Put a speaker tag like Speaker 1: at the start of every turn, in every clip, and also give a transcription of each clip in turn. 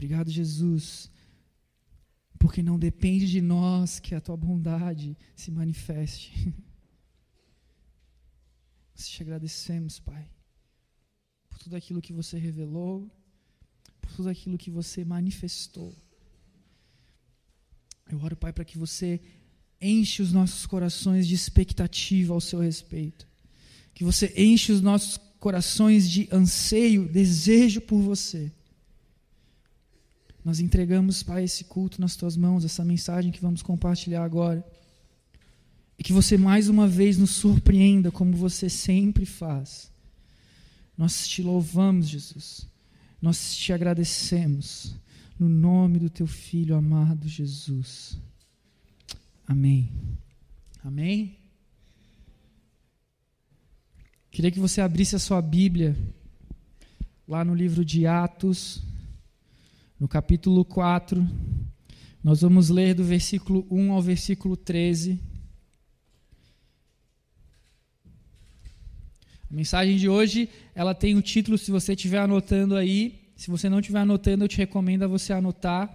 Speaker 1: Obrigado, Jesus, porque não depende de nós que a tua bondade se manifeste. Nós te agradecemos, Pai, por tudo aquilo que você revelou, por tudo aquilo que você manifestou. Eu oro, Pai, para que você enche os nossos corações de expectativa ao seu respeito. Que você enche os nossos corações de anseio, desejo por você. Nós entregamos, Pai, esse culto nas tuas mãos, essa mensagem que vamos compartilhar agora. E que você mais uma vez nos surpreenda, como você sempre faz. Nós te louvamos, Jesus. Nós te agradecemos. No nome do teu filho amado Jesus. Amém. Amém. Queria que você abrisse a sua Bíblia lá no livro de Atos, no capítulo 4. Nós vamos ler do versículo 1 ao versículo 13. A mensagem de hoje, ela tem o título, se você estiver anotando aí, se você não estiver anotando, eu te recomendo a você anotar.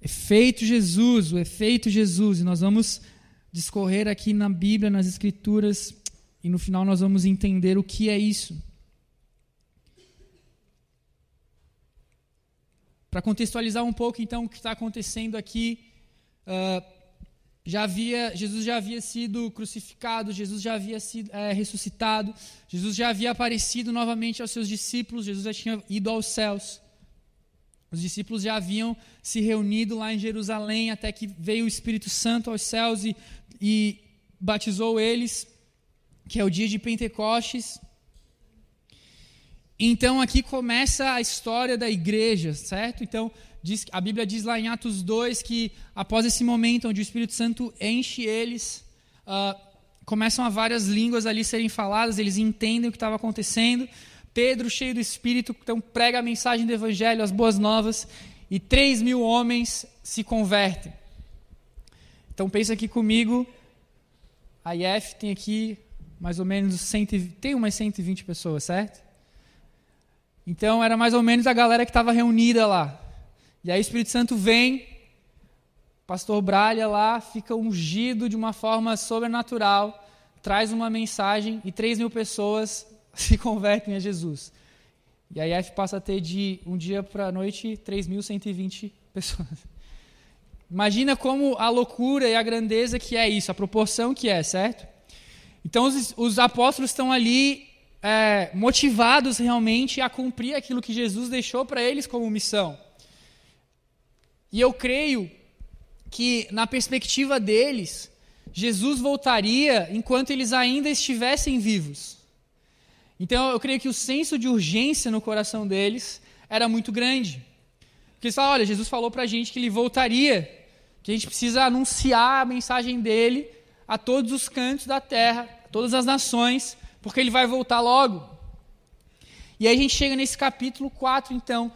Speaker 1: Efeito Jesus, o efeito Jesus. E nós vamos discorrer aqui na Bíblia, nas Escrituras, e no final nós vamos entender o que é isso. Para contextualizar um pouco, então, o que está acontecendo aqui, uh, já havia, Jesus já havia sido crucificado, Jesus já havia sido é, ressuscitado, Jesus já havia aparecido novamente aos seus discípulos, Jesus já tinha ido aos céus. Os discípulos já haviam se reunido lá em Jerusalém até que veio o Espírito Santo aos céus e, e batizou eles, que é o dia de Pentecostes. Então aqui começa a história da igreja, certo? Então diz, a Bíblia diz lá em Atos 2 que após esse momento onde o Espírito Santo enche eles, uh, começam a várias línguas ali serem faladas, eles entendem o que estava acontecendo. Pedro, cheio do Espírito, então prega a mensagem do Evangelho, as boas novas, e 3 mil homens se convertem. Então pensa aqui comigo, a IF tem aqui mais ou menos 100, tem umas 120 pessoas, certo? Então era mais ou menos a galera que estava reunida lá. E aí o Espírito Santo vem, pastor Bralha lá fica ungido de uma forma sobrenatural, traz uma mensagem e 3 mil pessoas se convertem a Jesus. E a IF passa a ter de um dia para a noite 3.120 pessoas. Imagina como a loucura e a grandeza que é isso, a proporção que é, certo? Então os, os apóstolos estão ali é, motivados realmente a cumprir aquilo que Jesus deixou para eles como missão. E eu creio que, na perspectiva deles, Jesus voltaria enquanto eles ainda estivessem vivos. Então eu creio que o senso de urgência no coração deles era muito grande. Porque eles falam: olha, Jesus falou para a gente que ele voltaria, que a gente precisa anunciar a mensagem dele a todos os cantos da terra, a todas as nações, porque ele vai voltar logo. E aí a gente chega nesse capítulo 4, então,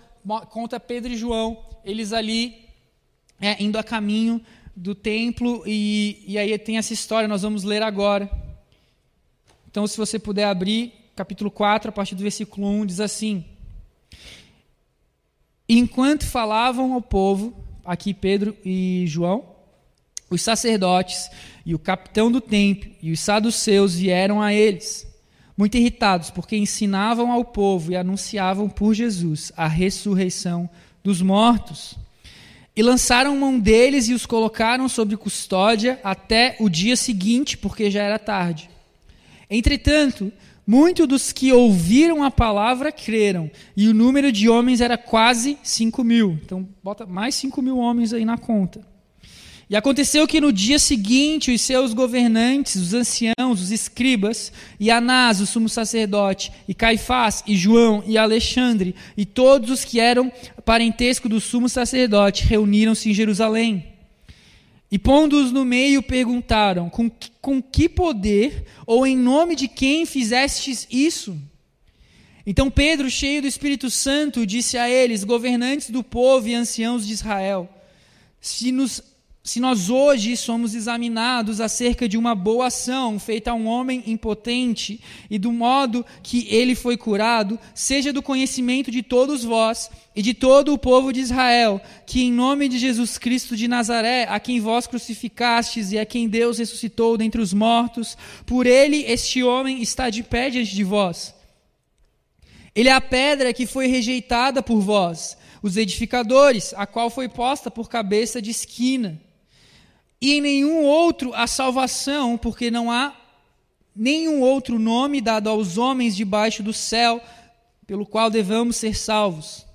Speaker 1: conta Pedro e João, eles ali é, indo a caminho do templo, e, e aí tem essa história, nós vamos ler agora. Então, se você puder abrir, capítulo 4, a partir do versículo 1, diz assim: Enquanto falavam ao povo, aqui Pedro e João, os sacerdotes e o capitão do templo e os saduceus vieram a eles, muito irritados, porque ensinavam ao povo e anunciavam por Jesus a ressurreição dos mortos. E lançaram mão deles e os colocaram sob custódia até o dia seguinte, porque já era tarde. Entretanto, Muitos dos que ouviram a palavra creram, e o número de homens era quase 5 mil. Então, bota mais 5 mil homens aí na conta. E aconteceu que no dia seguinte, os seus governantes, os anciãos, os escribas, e Anás, o sumo sacerdote, e Caifás, e João, e Alexandre, e todos os que eram parentesco do sumo sacerdote, reuniram-se em Jerusalém. E pondo-os no meio, perguntaram: com, com que poder ou em nome de quem fizestes isso? Então Pedro, cheio do Espírito Santo, disse a eles, governantes do povo e anciãos de Israel: Se nos se nós hoje somos examinados acerca de uma boa ação feita a um homem impotente e do modo que ele foi curado, seja do conhecimento de todos vós e de todo o povo de Israel, que em nome de Jesus Cristo de Nazaré, a quem vós crucificastes e a quem Deus ressuscitou dentre os mortos, por ele este homem está de pé diante de vós. Ele é a pedra que foi rejeitada por vós, os edificadores, a qual foi posta por cabeça de esquina e em nenhum outro a salvação, porque não há nenhum outro nome dado aos homens debaixo do céu pelo qual devamos ser salvos.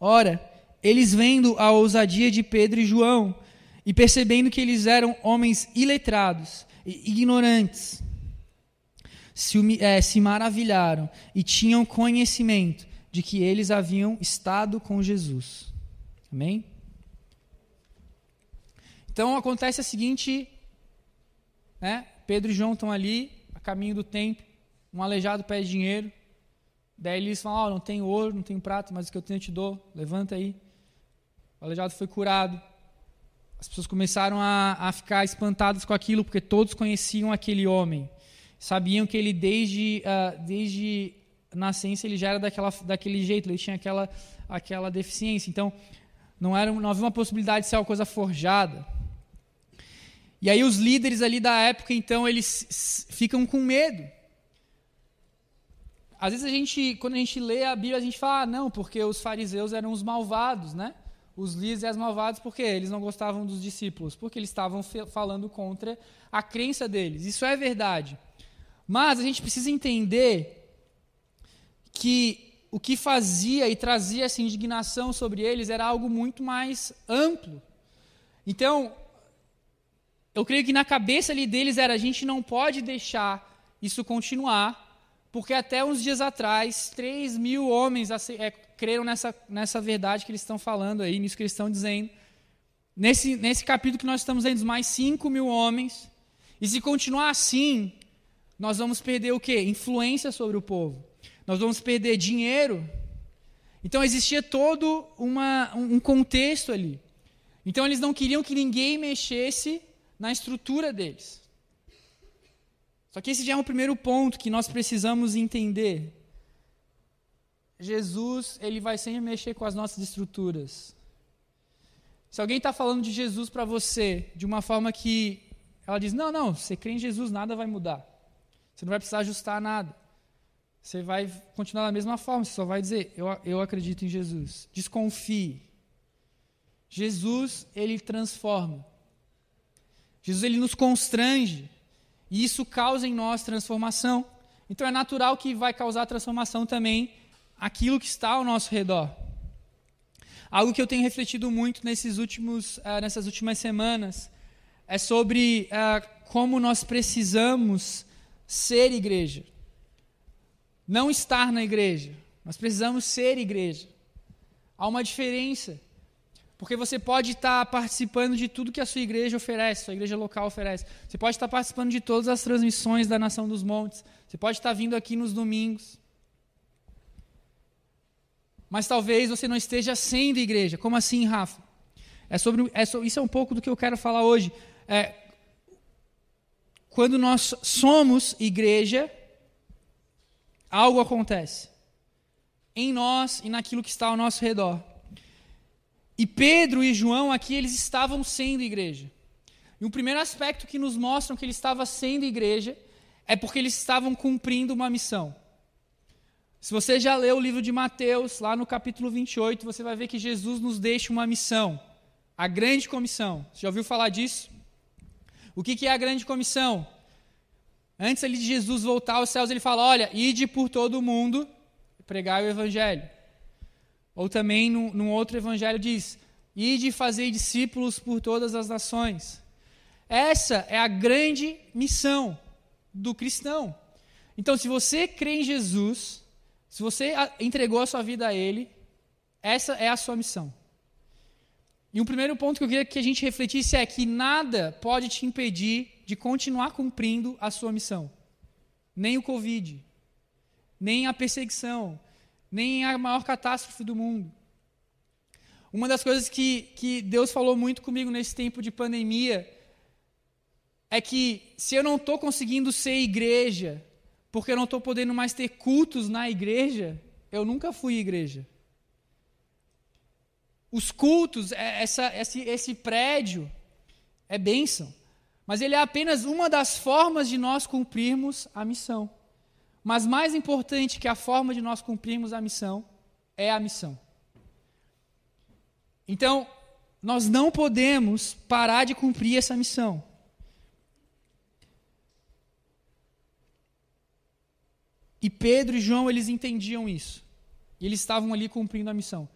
Speaker 1: Ora, eles vendo a ousadia de Pedro e João e percebendo que eles eram homens iletrados e ignorantes, se, é, se maravilharam e tinham conhecimento de que eles haviam estado com Jesus. Amém? Então acontece a seguinte, né? Pedro e João estão ali, a caminho do templo, um aleijado pede dinheiro, daí eles falam, oh, não tenho ouro, não tenho prata, mas o que eu tenho eu te dou, levanta aí. O aleijado foi curado. As pessoas começaram a, a ficar espantadas com aquilo, porque todos conheciam aquele homem. Sabiam que ele, desde, uh, desde nascença, ele já era daquela, daquele jeito, ele tinha aquela, aquela deficiência. Então, não, era, não havia uma possibilidade de ser uma coisa forjada. E aí os líderes ali da época, então, eles ficam com medo. Às vezes a gente, quando a gente lê a Bíblia, a gente fala, ah, não, porque os fariseus eram os malvados, né? Os líderes eram os malvados porque eles não gostavam dos discípulos, porque eles estavam falando contra a crença deles. Isso é verdade. Mas a gente precisa entender que o que fazia e trazia essa indignação sobre eles era algo muito mais amplo. Então, eu creio que na cabeça ali deles era: a gente não pode deixar isso continuar, porque até uns dias atrás, 3 mil homens é, creram nessa, nessa verdade que eles estão falando aí, nisso que eles estão dizendo. Nesse, nesse capítulo que nós estamos lendo, mais 5 mil homens. E se continuar assim, nós vamos perder o quê? Influência sobre o povo. Nós vamos perder dinheiro. Então existia todo uma, um contexto ali. Então eles não queriam que ninguém mexesse na estrutura deles. Só que esse já é um primeiro ponto que nós precisamos entender. Jesus, ele vai sempre mexer com as nossas estruturas. Se alguém está falando de Jesus para você de uma forma que ela diz: Não, não, você crê em Jesus, nada vai mudar. Você não vai precisar ajustar nada. Você vai continuar da mesma forma, você só vai dizer: Eu, eu acredito em Jesus. Desconfie. Jesus, ele transforma. Jesus ele nos constrange e isso causa em nós transformação. Então é natural que vai causar transformação também aquilo que está ao nosso redor. Algo que eu tenho refletido muito nesses últimos, uh, nessas últimas semanas é sobre uh, como nós precisamos ser igreja. Não estar na igreja, nós precisamos ser igreja. Há uma diferença. Porque você pode estar participando de tudo que a sua igreja oferece, sua igreja local oferece. Você pode estar participando de todas as transmissões da Nação dos Montes. Você pode estar vindo aqui nos domingos. Mas talvez você não esteja sendo igreja. Como assim, Rafa? É sobre, é sobre, isso é um pouco do que eu quero falar hoje. É, quando nós somos igreja, algo acontece. Em nós e naquilo que está ao nosso redor. E Pedro e João aqui, eles estavam sendo igreja. E o primeiro aspecto que nos mostram que ele estava sendo igreja é porque eles estavam cumprindo uma missão. Se você já leu o livro de Mateus, lá no capítulo 28, você vai ver que Jesus nos deixa uma missão, a grande comissão. Você já ouviu falar disso? O que é a grande comissão? Antes ali de Jesus voltar aos céus, ele fala: Olha, ide por todo o mundo pregar o evangelho. Ou também, num, outro evangelho, diz: Ide fazer discípulos por todas as nações. Essa é a grande missão do cristão. Então, se você crê em Jesus, se você entregou a sua vida a Ele, essa é a sua missão. E um primeiro ponto que eu queria que a gente refletisse é que nada pode te impedir de continuar cumprindo a sua missão. Nem o Covid, nem a perseguição, nem a maior catástrofe do mundo. Uma das coisas que, que Deus falou muito comigo nesse tempo de pandemia é que se eu não estou conseguindo ser igreja, porque eu não estou podendo mais ter cultos na igreja, eu nunca fui igreja. Os cultos, é, essa, esse, esse prédio, é bênção. Mas ele é apenas uma das formas de nós cumprirmos a missão. Mas mais importante que a forma de nós cumprirmos a missão é a missão. Então, nós não podemos parar de cumprir essa missão. E Pedro e João, eles entendiam isso. E eles estavam ali cumprindo a missão.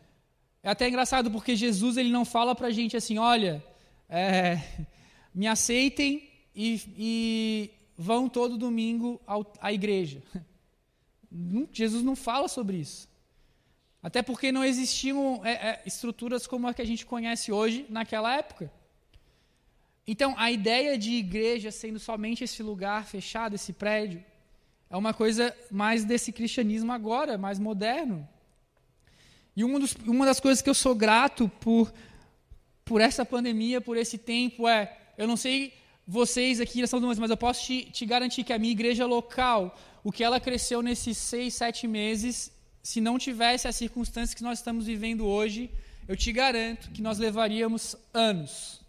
Speaker 1: É até engraçado porque Jesus ele não fala para a gente assim, olha, é, me aceitem e, e, vão todo domingo à igreja. Jesus não fala sobre isso. Até porque não existiam é, é, estruturas como a que a gente conhece hoje naquela época. Então, a ideia de igreja sendo somente esse lugar fechado, esse prédio, é uma coisa mais desse cristianismo agora, mais moderno. E uma, dos, uma das coisas que eu sou grato por, por essa pandemia, por esse tempo, é: eu não sei vocês aqui na São mas eu posso te, te garantir que a minha igreja local, o que ela cresceu nesses seis, sete meses, se não tivesse as circunstâncias que nós estamos vivendo hoje, eu te garanto que nós levaríamos anos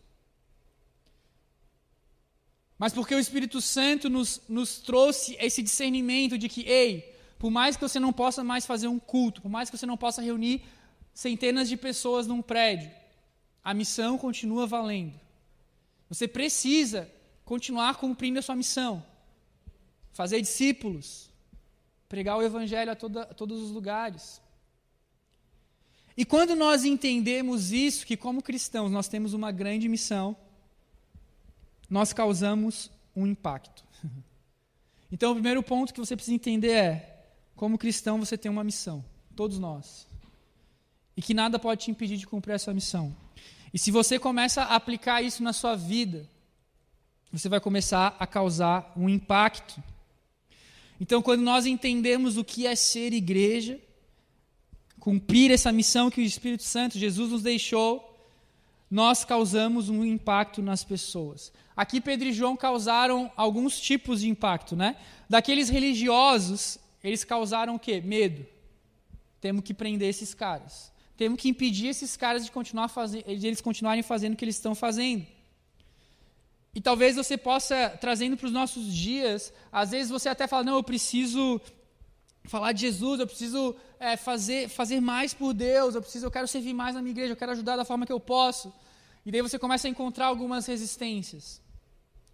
Speaker 1: mas porque o Espírito Santo nos, nos trouxe esse discernimento de que, ei, por mais que você não possa mais fazer um culto, por mais que você não possa reunir centenas de pessoas num prédio, a missão continua valendo. Você precisa continuar cumprindo a sua missão. Fazer discípulos, pregar o evangelho a, toda, a todos os lugares. E quando nós entendemos isso, que como cristãos nós temos uma grande missão, nós causamos um impacto. Então, o primeiro ponto que você precisa entender é: como cristão, você tem uma missão, todos nós. E que nada pode te impedir de cumprir essa missão. E se você começa a aplicar isso na sua vida, você vai começar a causar um impacto. Então, quando nós entendemos o que é ser igreja, cumprir essa missão que o Espírito Santo, Jesus nos deixou, nós causamos um impacto nas pessoas. Aqui Pedro e João causaram alguns tipos de impacto, né? Daqueles religiosos, eles causaram o quê? Medo. Temos que prender esses caras. Temos que impedir esses caras de continuar eles continuarem fazendo o que eles estão fazendo. E talvez você possa trazendo para os nossos dias, às vezes você até fala, não, eu preciso falar de Jesus, eu preciso é, fazer, fazer mais por Deus, eu preciso, eu quero servir mais na minha igreja, eu quero ajudar da forma que eu posso. E daí você começa a encontrar algumas resistências.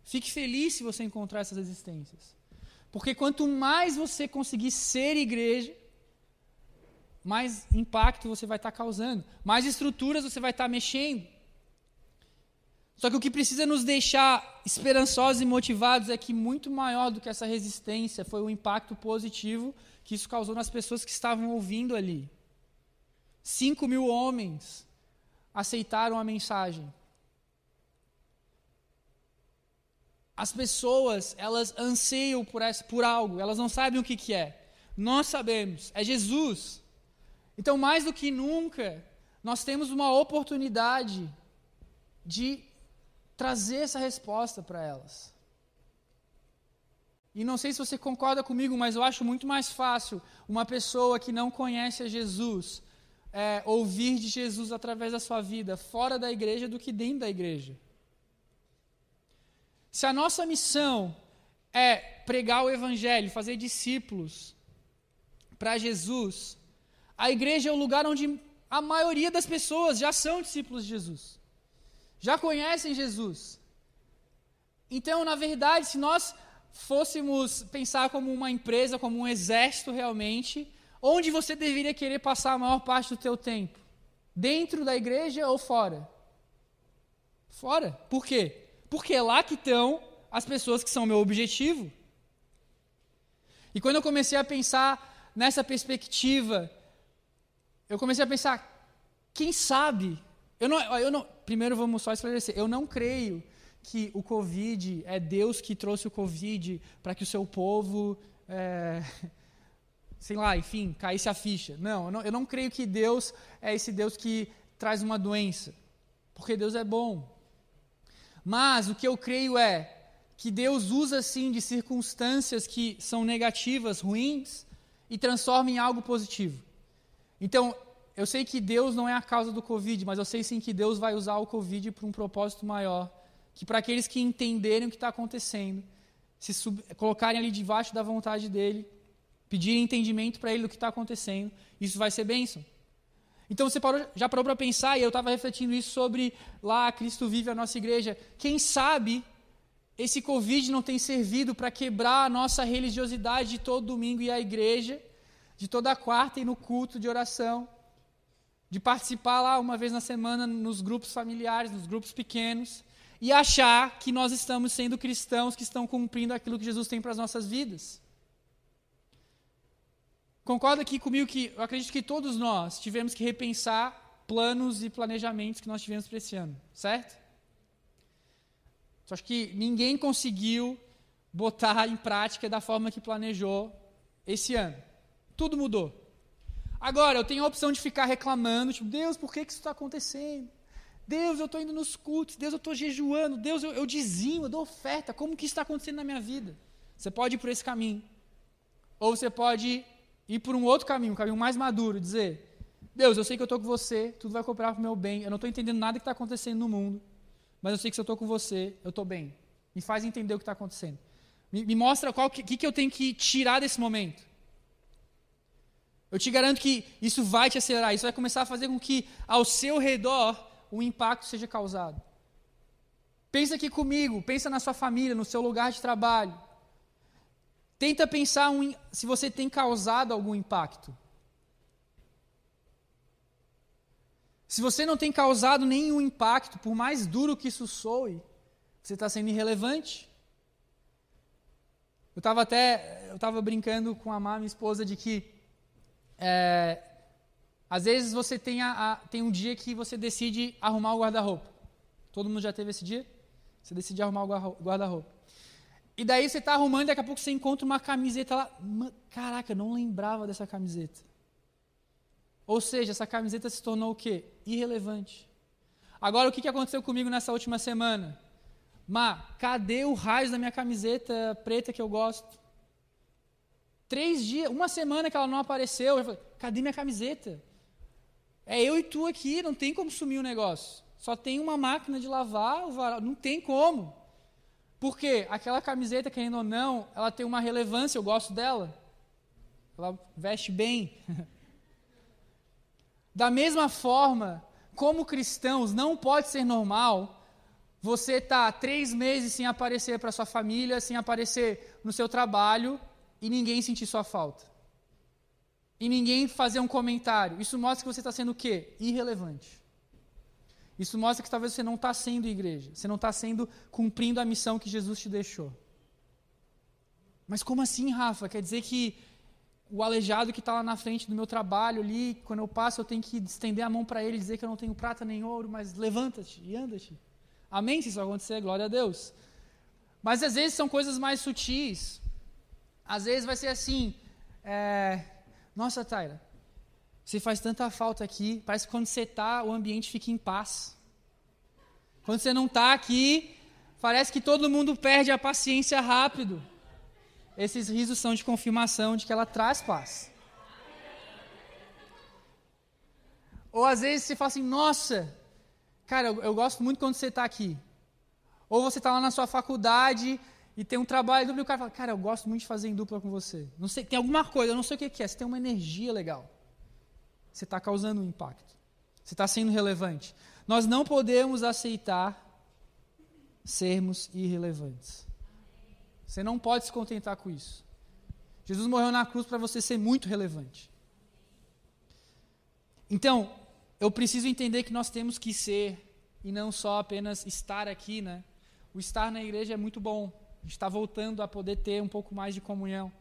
Speaker 1: Fique feliz se você encontrar essas resistências. Porque quanto mais você conseguir ser igreja, mais impacto você vai estar causando, mais estruturas você vai estar mexendo. Só que o que precisa nos deixar esperançosos e motivados é que muito maior do que essa resistência foi o impacto positivo que isso causou nas pessoas que estavam ouvindo ali. Cinco mil homens aceitaram a mensagem. As pessoas, elas anseiam por, essa, por algo, elas não sabem o que, que é. Nós sabemos, é Jesus. Então, mais do que nunca, nós temos uma oportunidade de trazer essa resposta para elas. E não sei se você concorda comigo, mas eu acho muito mais fácil uma pessoa que não conhece a Jesus é, ouvir de Jesus através da sua vida fora da igreja do que dentro da igreja. Se a nossa missão é pregar o evangelho, fazer discípulos para Jesus, a igreja é o lugar onde a maioria das pessoas já são discípulos de Jesus, já conhecem Jesus. Então, na verdade, se nós fôssemos pensar como uma empresa, como um exército realmente, onde você deveria querer passar a maior parte do teu tempo? Dentro da igreja ou fora? Fora. Por quê? Porque é lá que estão as pessoas que são meu objetivo. E quando eu comecei a pensar nessa perspectiva, eu comecei a pensar, quem sabe? Eu não, eu não, primeiro vamos só esclarecer, eu não creio que o Covid é Deus que trouxe o Covid para que o seu povo, é, sei lá, enfim, caísse a ficha. Não eu, não, eu não creio que Deus é esse Deus que traz uma doença, porque Deus é bom. Mas o que eu creio é que Deus usa sim de circunstâncias que são negativas, ruins, e transforma em algo positivo. Então, eu sei que Deus não é a causa do Covid, mas eu sei sim que Deus vai usar o Covid para um propósito maior. Que para aqueles que entenderem o que está acontecendo, se sub, colocarem ali debaixo da vontade dele, pedirem entendimento para ele do que está acontecendo, isso vai ser bênção. Então você parou, já parou para pensar, e eu estava refletindo isso sobre lá, Cristo vive a nossa igreja. Quem sabe esse Covid não tem servido para quebrar a nossa religiosidade de todo domingo e a igreja, de toda quarta e no culto de oração, de participar lá uma vez na semana nos grupos familiares, nos grupos pequenos, e achar que nós estamos sendo cristãos que estão cumprindo aquilo que Jesus tem para as nossas vidas. Concorda aqui comigo que eu acredito que todos nós tivemos que repensar planos e planejamentos que nós tivemos para esse ano, certo? Só que ninguém conseguiu botar em prática da forma que planejou esse ano. Tudo mudou. Agora, eu tenho a opção de ficar reclamando, tipo, Deus, por que, que isso está acontecendo? Deus, eu estou indo nos cultos, Deus, eu estou jejuando, Deus, eu, eu dizimo, eu dou oferta, como que isso está acontecendo na minha vida? Você pode ir por esse caminho. Ou você pode ir por um outro caminho, um caminho mais maduro, dizer: Deus, eu sei que eu estou com você, tudo vai cooperar para o meu bem, eu não estou entendendo nada que está acontecendo no mundo, mas eu sei que se eu estou com você, eu estou bem. Me faz entender o que está acontecendo. Me, me, mostra o que, que eu tenho que tirar desse momento. Eu te garanto que isso vai te acelerar, isso vai começar a fazer com que ao seu redor o impacto seja causado. Pensa aqui comigo, pensa na sua família, no seu lugar de trabalho. Tenta pensar um, se você tem causado algum impacto. Se você não tem causado nenhum impacto, por mais duro que isso soe, você está sendo irrelevante. Eu estava até, eu estava brincando com a Má, minha esposa, de que é, às vezes você tem, a, a, tem um dia que você decide arrumar o guarda-roupa. Todo mundo já teve esse dia? Você decide arrumar o guarda-roupa. E daí você está arrumando e daqui a pouco você encontra uma camiseta lá. Caraca, eu não lembrava dessa camiseta. Ou seja, essa camiseta se tornou o quê? Irrelevante. Agora, o que aconteceu comigo nessa última semana? Má, cadê o raio da minha camiseta preta que eu gosto? Três dias, uma semana que ela não apareceu. Eu falei, cadê minha camiseta? É eu e tu aqui, não tem como sumir o negócio. Só tem uma máquina de lavar, não tem como. Porque aquela camiseta, querendo ou não, ela tem uma relevância, eu gosto dela. Ela veste bem. Da mesma forma, como cristãos, não pode ser normal você estar tá três meses sem aparecer para sua família, sem aparecer no seu trabalho e ninguém sentir sua falta. E ninguém fazer um comentário. Isso mostra que você está sendo o quê? Irrelevante. Isso mostra que talvez você não está sendo igreja, você não está sendo cumprindo a missão que Jesus te deixou. Mas como assim, Rafa? Quer dizer que o aleijado que está lá na frente do meu trabalho ali, quando eu passo, eu tenho que estender a mão para ele e dizer que eu não tenho prata nem ouro, mas levanta-te e anda-te. Amém? Se isso acontecer, glória a Deus. Mas às vezes são coisas mais sutis. Às vezes vai ser assim: é... Nossa, Taira, você faz tanta falta aqui. Parece que quando você está, o ambiente fica em paz. Quando você não está aqui, parece que todo mundo perde a paciência rápido. Esses risos são de confirmação de que ela traz paz. Ou às vezes você fala assim: Nossa, cara, eu, eu gosto muito quando você está aqui. Ou você está lá na sua faculdade e tem um trabalho e o cara fala: Cara, eu gosto muito de fazer em dupla com você. Não sei, tem alguma coisa, eu não sei o que é. Você tem uma energia legal você está causando um impacto. Você está sendo relevante. Nós não podemos aceitar sermos irrelevantes. Você não pode se contentar com isso. Jesus morreu na cruz para você ser muito relevante. Então, eu preciso entender que nós temos que ser e não só apenas estar aqui, né? O estar na igreja é muito bom. A gente está voltando a poder ter um pouco mais de comunhão.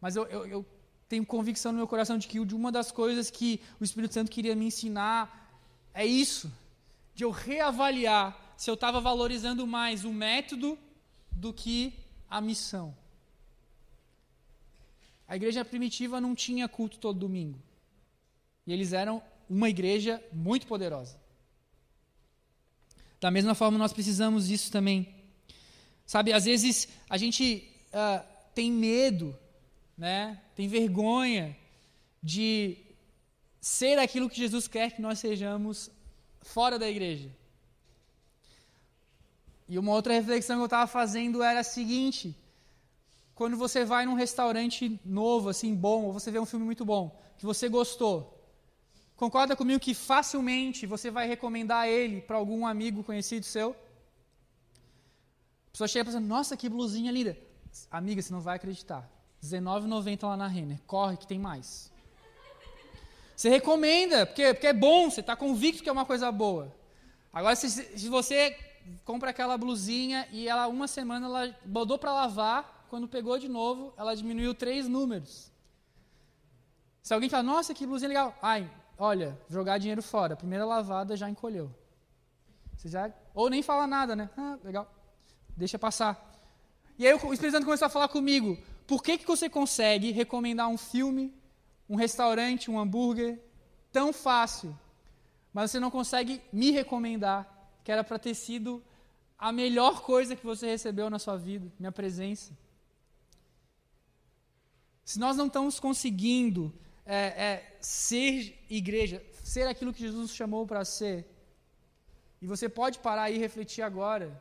Speaker 1: Mas eu, eu, eu tenho convicção no meu coração de que uma das coisas que o Espírito Santo queria me ensinar é isso, de eu reavaliar se eu estava valorizando mais o método do que a missão. A igreja primitiva não tinha culto todo domingo. E eles eram uma igreja muito poderosa. Da mesma forma, nós precisamos disso também. Sabe, às vezes a gente uh, tem medo, né? tem vergonha de ser aquilo que Jesus quer que nós sejamos fora da igreja. E uma outra reflexão que eu estava fazendo era a seguinte: quando você vai num restaurante novo, assim, bom, ou você vê um filme muito bom, que você gostou, concorda comigo que facilmente você vai recomendar ele para algum amigo conhecido seu? A pessoa chega pensando, nossa, que blusinha linda. Amiga, você não vai acreditar. R$19,90 lá na Renner. Corre que tem mais. Você recomenda, porque, porque é bom, você está convicto que é uma coisa boa. Agora, se, se você compra aquela blusinha e ela, uma semana, ela botou para lavar, quando pegou de novo, ela diminuiu três números. Se alguém fala, nossa, que blusinha legal. Ai, olha, jogar dinheiro fora. Primeira lavada já encolheu. Você já, ou nem fala nada, né? Ah, legal. Deixa passar. E aí o Espírito Santo começou a falar comigo. Por que, que você consegue recomendar um filme um restaurante, um hambúrguer, tão fácil, mas você não consegue me recomendar que era para ter sido a melhor coisa que você recebeu na sua vida, minha presença. Se nós não estamos conseguindo é, é, ser igreja, ser aquilo que Jesus chamou para ser, e você pode parar e refletir agora,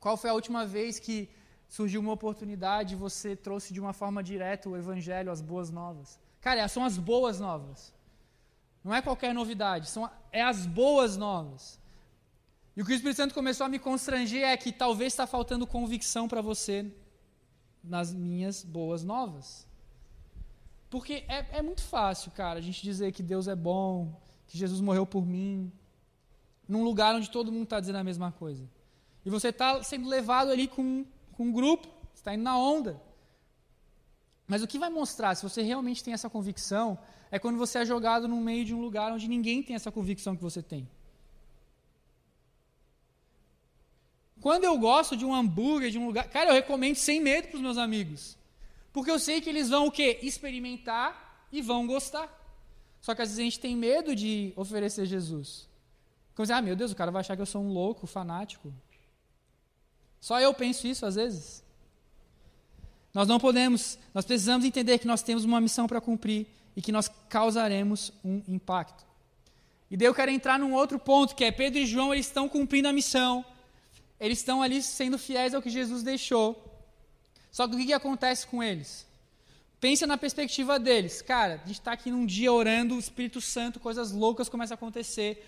Speaker 1: qual foi a última vez que surgiu uma oportunidade e você trouxe de uma forma direta o evangelho, as boas novas? Cara, são as boas novas. Não é qualquer novidade, são, é as boas novas. E o que o Espírito Santo começou a me constranger é que talvez está faltando convicção para você nas minhas boas novas. Porque é, é muito fácil, cara, a gente dizer que Deus é bom, que Jesus morreu por mim, num lugar onde todo mundo está dizendo a mesma coisa. E você está sendo levado ali com, com um grupo, está indo na onda. Mas o que vai mostrar se você realmente tem essa convicção é quando você é jogado no meio de um lugar onde ninguém tem essa convicção que você tem. Quando eu gosto de um hambúrguer, de um lugar. Cara, eu recomendo sem medo para os meus amigos. Porque eu sei que eles vão o quê? Experimentar e vão gostar. Só que às vezes a gente tem medo de oferecer Jesus. Como dizer, ah, meu Deus, o cara vai achar que eu sou um louco, fanático. Só eu penso isso às vezes. Nós não podemos, nós precisamos entender que nós temos uma missão para cumprir e que nós causaremos um impacto. E daí eu quero entrar num outro ponto, que é Pedro e João, eles estão cumprindo a missão. Eles estão ali sendo fiéis ao que Jesus deixou. Só que o que, que acontece com eles? Pensa na perspectiva deles. Cara, a gente está aqui num dia orando, o Espírito Santo, coisas loucas começam a acontecer.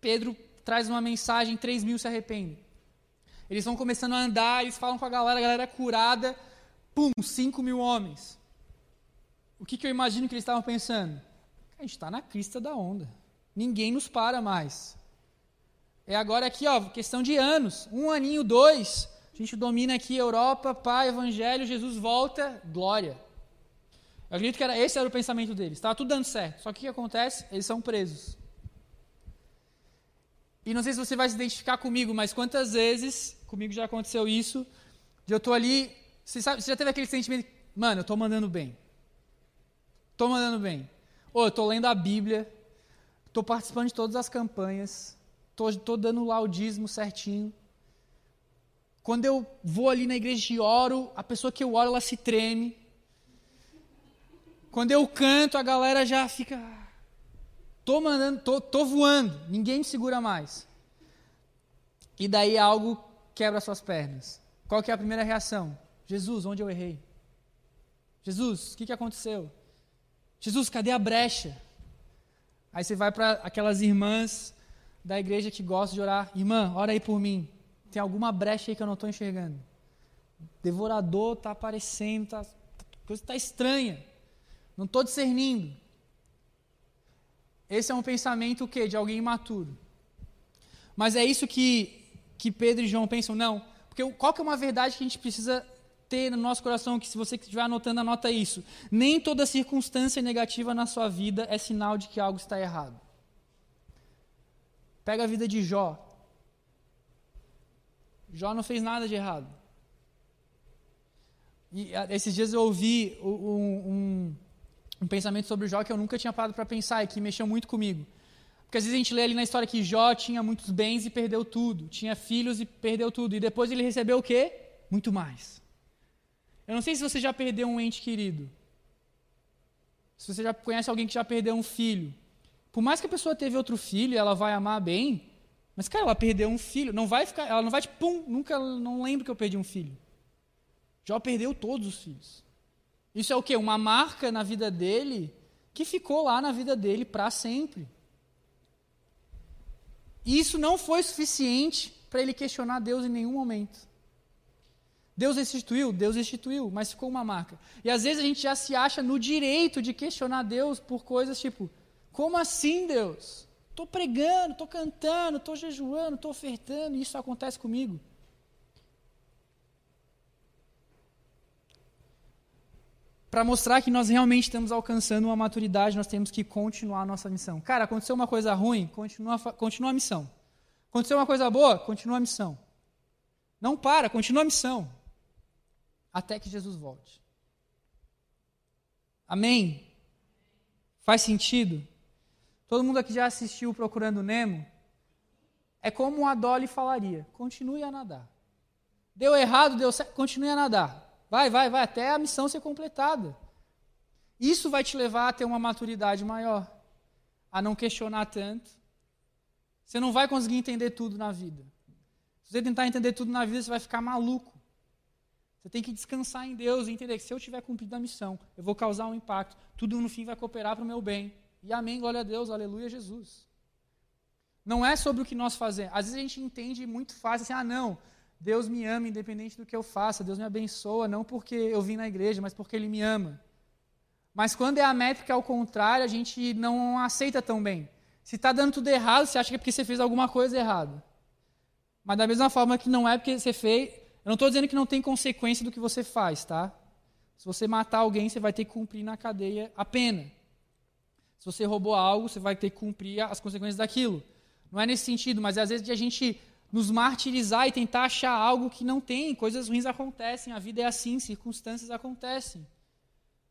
Speaker 1: Pedro traz uma mensagem, 3 mil se arrependem. Eles estão começando a andar, eles falam com a galera, a galera é curada. Pum, 5 mil homens. O que, que eu imagino que eles estavam pensando? A gente está na crista da onda. Ninguém nos para mais. É agora aqui, ó, questão de anos. Um aninho, dois. A gente domina aqui Europa, Pai, Evangelho, Jesus volta, glória. Eu acredito que era, esse era o pensamento deles. Estava tudo dando certo. Só que o que acontece? Eles são presos. E não sei se você vai se identificar comigo, mas quantas vezes, comigo já aconteceu isso, de eu estou ali você, sabe, você já teve aquele sentimento, mano, eu estou mandando bem. Estou mandando bem. Ou eu estou lendo a Bíblia, estou participando de todas as campanhas, estou dando o laudismo certinho. Quando eu vou ali na igreja e oro, a pessoa que eu oro, ela se treme. Quando eu canto, a galera já fica. Tô mandando, tô, tô voando, ninguém me segura mais. E daí algo quebra suas pernas. Qual que é a primeira reação? Jesus, onde eu errei? Jesus, o que, que aconteceu? Jesus, cadê a brecha? Aí você vai para aquelas irmãs da igreja que gostam de orar. Irmã, ora aí por mim. Tem alguma brecha aí que eu não estou enxergando? Devorador está aparecendo, tá, coisa está estranha. Não estou discernindo. Esse é um pensamento o quê? De alguém imaturo. Mas é isso que, que Pedro e João pensam? Não. Porque qual que é uma verdade que a gente precisa ter no nosso coração, que se você estiver anotando, anota isso. Nem toda circunstância negativa na sua vida é sinal de que algo está errado. Pega a vida de Jó. Jó não fez nada de errado. E esses dias eu ouvi um, um, um pensamento sobre Jó que eu nunca tinha parado para pensar e que mexeu muito comigo. Porque às vezes a gente lê ali na história que Jó tinha muitos bens e perdeu tudo, tinha filhos e perdeu tudo, e depois ele recebeu o quê? Muito mais. Eu não sei se você já perdeu um ente querido. Se você já conhece alguém que já perdeu um filho. Por mais que a pessoa teve outro filho, ela vai amar bem, mas cara, ela perdeu um filho, não vai ficar, ela não vai tipo, pum, nunca não lembro que eu perdi um filho. Jó perdeu todos os filhos. Isso é o quê? Uma marca na vida dele que ficou lá na vida dele para sempre. E isso não foi suficiente para ele questionar Deus em nenhum momento. Deus restituiu? Deus restituiu, mas ficou uma marca. E às vezes a gente já se acha no direito de questionar Deus por coisas tipo: como assim, Deus? Estou pregando, estou cantando, estou jejuando, estou ofertando, e isso acontece comigo. Para mostrar que nós realmente estamos alcançando uma maturidade, nós temos que continuar a nossa missão. Cara, aconteceu uma coisa ruim, continua, continua a missão. Aconteceu uma coisa boa, continua a missão. Não para, continua a missão. Até que Jesus volte. Amém? Faz sentido? Todo mundo aqui já assistiu Procurando Nemo? É como a Dolly falaria: continue a nadar. Deu errado, deu certo, continue a nadar. Vai, vai, vai, até a missão ser completada. Isso vai te levar a ter uma maturidade maior, a não questionar tanto. Você não vai conseguir entender tudo na vida. Se você tentar entender tudo na vida, você vai ficar maluco. Você tem que descansar em Deus e entender que se eu tiver cumprido a missão, eu vou causar um impacto. Tudo no fim vai cooperar para o meu bem. E amém, glória a Deus, aleluia, Jesus. Não é sobre o que nós fazemos. Às vezes a gente entende muito fácil assim, ah, não, Deus me ama independente do que eu faça, Deus me abençoa, não porque eu vim na igreja, mas porque Ele me ama. Mas quando é a métrica ao contrário, a gente não aceita tão bem. Se está dando tudo errado, você acha que é porque você fez alguma coisa errada. Mas da mesma forma que não é porque você fez. Eu não estou dizendo que não tem consequência do que você faz, tá? Se você matar alguém, você vai ter que cumprir na cadeia a pena. Se você roubou algo, você vai ter que cumprir as consequências daquilo. Não é nesse sentido, mas às vezes de a gente nos martirizar e tentar achar algo que não tem. Coisas ruins acontecem, a vida é assim, circunstâncias acontecem.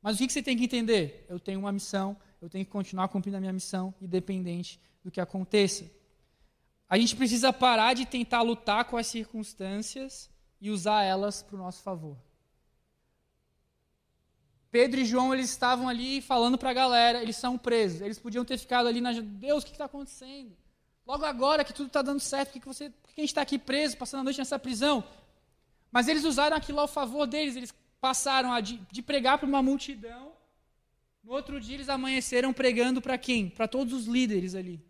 Speaker 1: Mas o que você tem que entender? Eu tenho uma missão, eu tenho que continuar cumprindo a minha missão, independente do que aconteça. A gente precisa parar de tentar lutar com as circunstâncias e usar elas para o nosso favor. Pedro e João eles estavam ali falando para a galera, eles são presos. Eles podiam ter ficado ali na Deus, o que está acontecendo? Logo agora que tudo está dando certo, por que, você, por que a gente está aqui preso, passando a noite nessa prisão? Mas eles usaram aquilo ao favor deles, eles passaram a de, de pregar para uma multidão. No outro dia eles amanheceram pregando para quem? Para todos os líderes ali.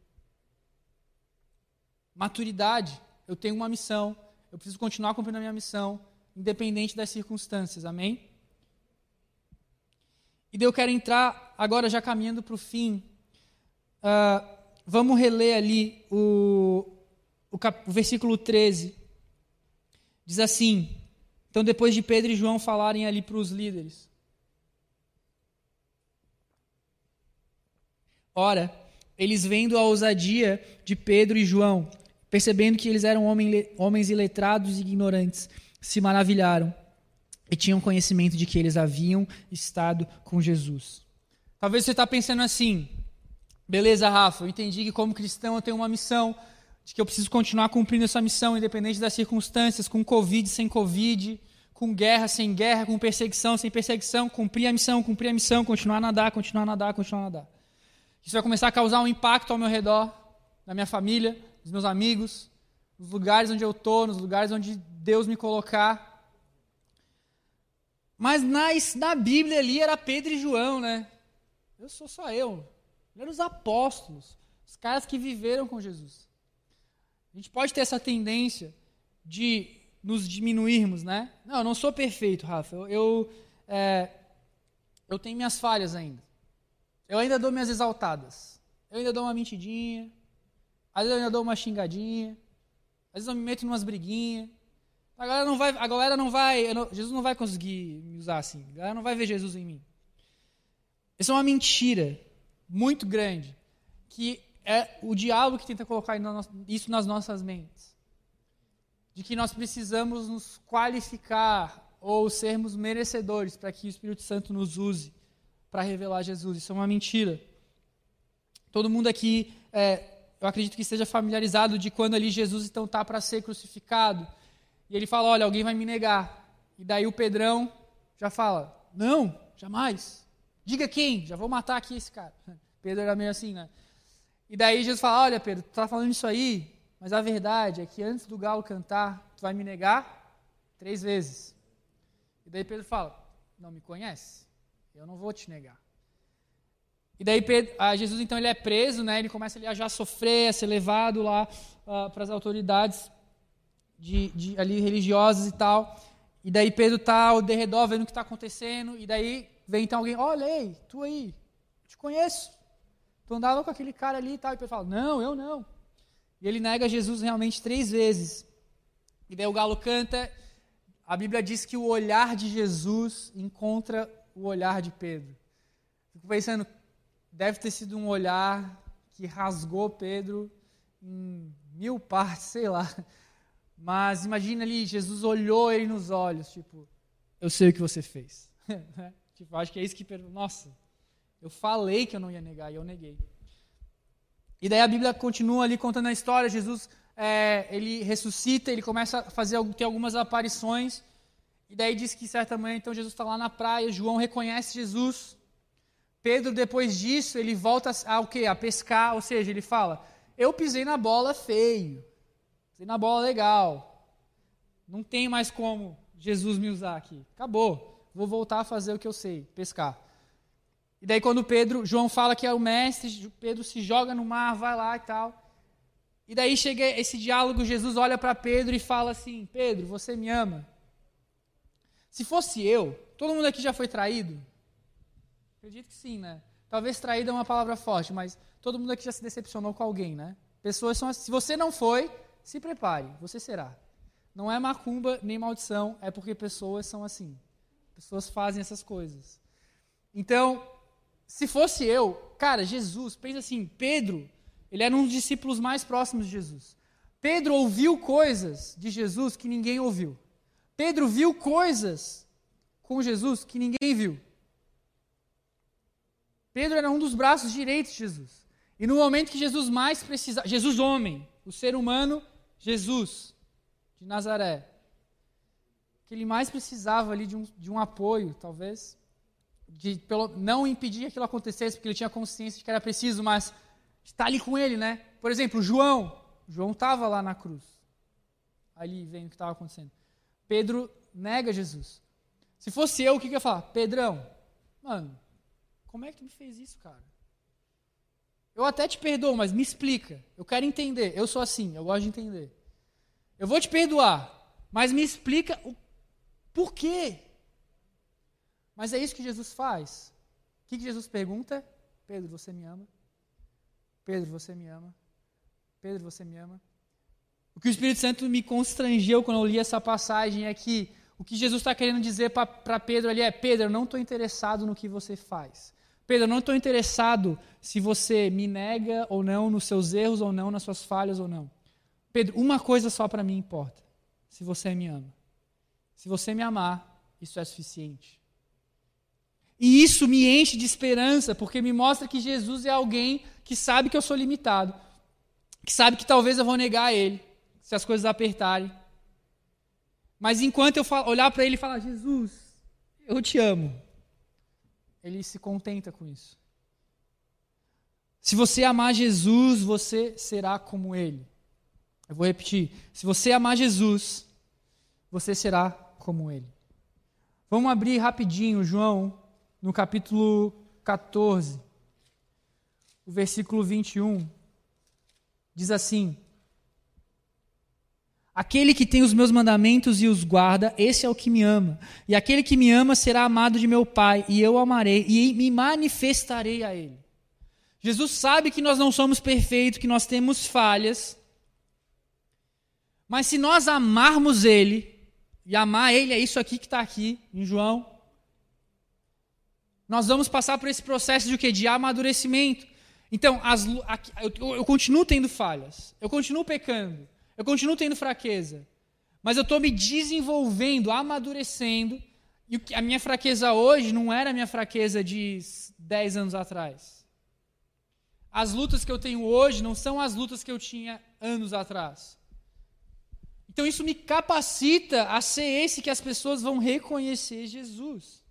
Speaker 1: Maturidade. Eu tenho uma missão, eu preciso continuar cumprindo a minha missão, independente das circunstâncias. Amém? E eu quero entrar agora já caminhando para o fim. Uh, Vamos reler ali o, o, cap, o versículo 13. Diz assim: então, depois de Pedro e João falarem ali para os líderes. Ora, eles vendo a ousadia de Pedro e João, percebendo que eles eram homens iletrados e ignorantes, se maravilharam e tinham conhecimento de que eles haviam estado com Jesus. Talvez você está pensando assim: Beleza, Rafa, eu entendi que como cristão eu tenho uma missão, de que eu preciso continuar cumprindo essa missão, independente das circunstâncias, com Covid, sem Covid, com guerra, sem guerra, com perseguição, sem perseguição, cumprir a missão, cumprir a missão, continuar a nadar, continuar a nadar, continuar a nadar. Isso vai começar a causar um impacto ao meu redor, na minha família, nos meus amigos, nos lugares onde eu estou, nos lugares onde Deus me colocar. Mas na, na Bíblia ali era Pedro e João, né? Eu sou só eu. Eram os apóstolos, os caras que viveram com Jesus. A gente pode ter essa tendência de nos diminuirmos, né? Não, eu não sou perfeito, Rafa. Eu, eu, é, eu tenho minhas falhas ainda. Eu ainda dou minhas exaltadas. Eu ainda dou uma mentidinha. Às vezes eu ainda dou uma xingadinha. Às vezes eu me meto em umas briguinhas. A galera não vai, a galera não vai, não, Jesus não vai conseguir me usar assim. A galera não vai ver Jesus em mim. Isso é uma mentira muito grande, que é o diabo que tenta colocar isso nas nossas mentes. De que nós precisamos nos qualificar ou sermos merecedores para que o Espírito Santo nos use para revelar Jesus. Isso é uma mentira. Todo mundo aqui é, eu acredito que esteja familiarizado de quando ali Jesus então está para ser crucificado. E ele fala: Olha, alguém vai me negar. E daí o Pedrão já fala: Não, jamais. Diga quem, já vou matar aqui esse cara. Pedro era meio assim, né? E daí Jesus fala: Olha, Pedro, tu está falando isso aí, mas a verdade é que antes do galo cantar, tu vai me negar três vezes. E daí Pedro fala: Não me conhece? Eu não vou te negar. E daí Pedro, ah, Jesus então ele é preso, né? Ele começa ali a já sofrer, a ser levado lá uh, para as autoridades de, de, ali religiosas e tal. E daí Pedro tá ao derredor vendo o que está acontecendo. E daí vem então alguém, olha ei, tu aí, te conheço. Tu andava com aquele cara ali e tal. E Pedro fala, não, eu não. E ele nega Jesus realmente três vezes. E daí o galo canta. A Bíblia diz que o olhar de Jesus encontra o olhar de Pedro. Fico pensando, deve ter sido um olhar que rasgou Pedro em mil partes, sei lá. Mas imagina ali, Jesus olhou ele nos olhos, tipo, eu sei o que você fez. Tipo, acho que é isso que nossa, eu falei que eu não ia negar e eu neguei. E daí a Bíblia continua ali contando a história. Jesus é, ele ressuscita, ele começa a fazer ter algumas aparições. E daí diz que certa manhã então Jesus está lá na praia. João reconhece Jesus. Pedro depois disso ele volta a, o quê? A pescar, ou seja, ele fala: eu pisei na bola feio, pisei na bola legal. Não tem mais como Jesus me usar aqui. Acabou. Vou voltar a fazer o que eu sei, pescar. E daí quando Pedro, João fala que é o mestre, Pedro se joga no mar, vai lá e tal. E daí chega esse diálogo, Jesus olha para Pedro e fala assim: Pedro, você me ama? Se fosse eu, todo mundo aqui já foi traído? Acredito que sim, né? Talvez traído é uma palavra forte, mas todo mundo aqui já se decepcionou com alguém, né? Pessoas são. Se você não foi, se prepare, você será. Não é macumba nem maldição, é porque pessoas são assim. Pessoas fazem essas coisas. Então, se fosse eu, cara, Jesus, pensa assim, Pedro, ele era um dos discípulos mais próximos de Jesus. Pedro ouviu coisas de Jesus que ninguém ouviu. Pedro viu coisas com Jesus que ninguém viu. Pedro era um dos braços direitos de Jesus. E no momento que Jesus mais precisava, Jesus homem, o ser humano, Jesus de Nazaré, que ele mais precisava ali de um, de um apoio, talvez, de pelo, não impedir que aquilo acontecesse, porque ele tinha consciência de que era preciso, mas estar ali com ele, né? Por exemplo, João. João estava lá na cruz. Ali vendo o que estava acontecendo. Pedro nega Jesus. Se fosse eu, o que, que eu ia falar? Pedrão, mano, como é que tu me fez isso, cara? Eu até te perdoo, mas me explica. Eu quero entender. Eu sou assim, eu gosto de entender. Eu vou te perdoar, mas me explica o por quê. Mas é isso que Jesus faz. O que, que Jesus pergunta? Pedro, você me ama? Pedro, você me ama? Pedro, você me ama? O que o Espírito Santo me constrangeu quando eu li essa passagem é que o que Jesus está querendo dizer para Pedro ali é: Pedro, eu não estou interessado no que você faz. Pedro, eu não estou interessado se você me nega ou não, nos seus erros ou não, nas suas falhas ou não. Pedro, uma coisa só para mim importa: se você me ama. Se você me amar, isso é suficiente. E isso me enche de esperança, porque me mostra que Jesus é alguém que sabe que eu sou limitado, que sabe que talvez eu vou negar ele, se as coisas apertarem. Mas enquanto eu olhar para ele e falar, Jesus, eu te amo, ele se contenta com isso. Se você amar Jesus, você será como ele. Eu vou repetir. Se você amar Jesus, você será como ele. Vamos abrir rapidinho João no capítulo 14, o versículo 21, diz assim: Aquele que tem os meus mandamentos e os guarda, esse é o que me ama. E aquele que me ama será amado de meu Pai, e eu amarei e me manifestarei a ele. Jesus sabe que nós não somos perfeitos, que nós temos falhas. Mas se nós amarmos ele, e amar ele é isso aqui que está aqui em João nós vamos passar por esse processo de o quê? De amadurecimento. Então, as, eu, eu continuo tendo falhas, eu continuo pecando, eu continuo tendo fraqueza, mas eu estou me desenvolvendo, amadurecendo, e a minha fraqueza hoje não era a minha fraqueza de 10 anos atrás. as lutas que eu tenho hoje não são as lutas que eu tinha anos atrás. Então isso me capacita a ser esse que as pessoas vão reconhecer Jesus.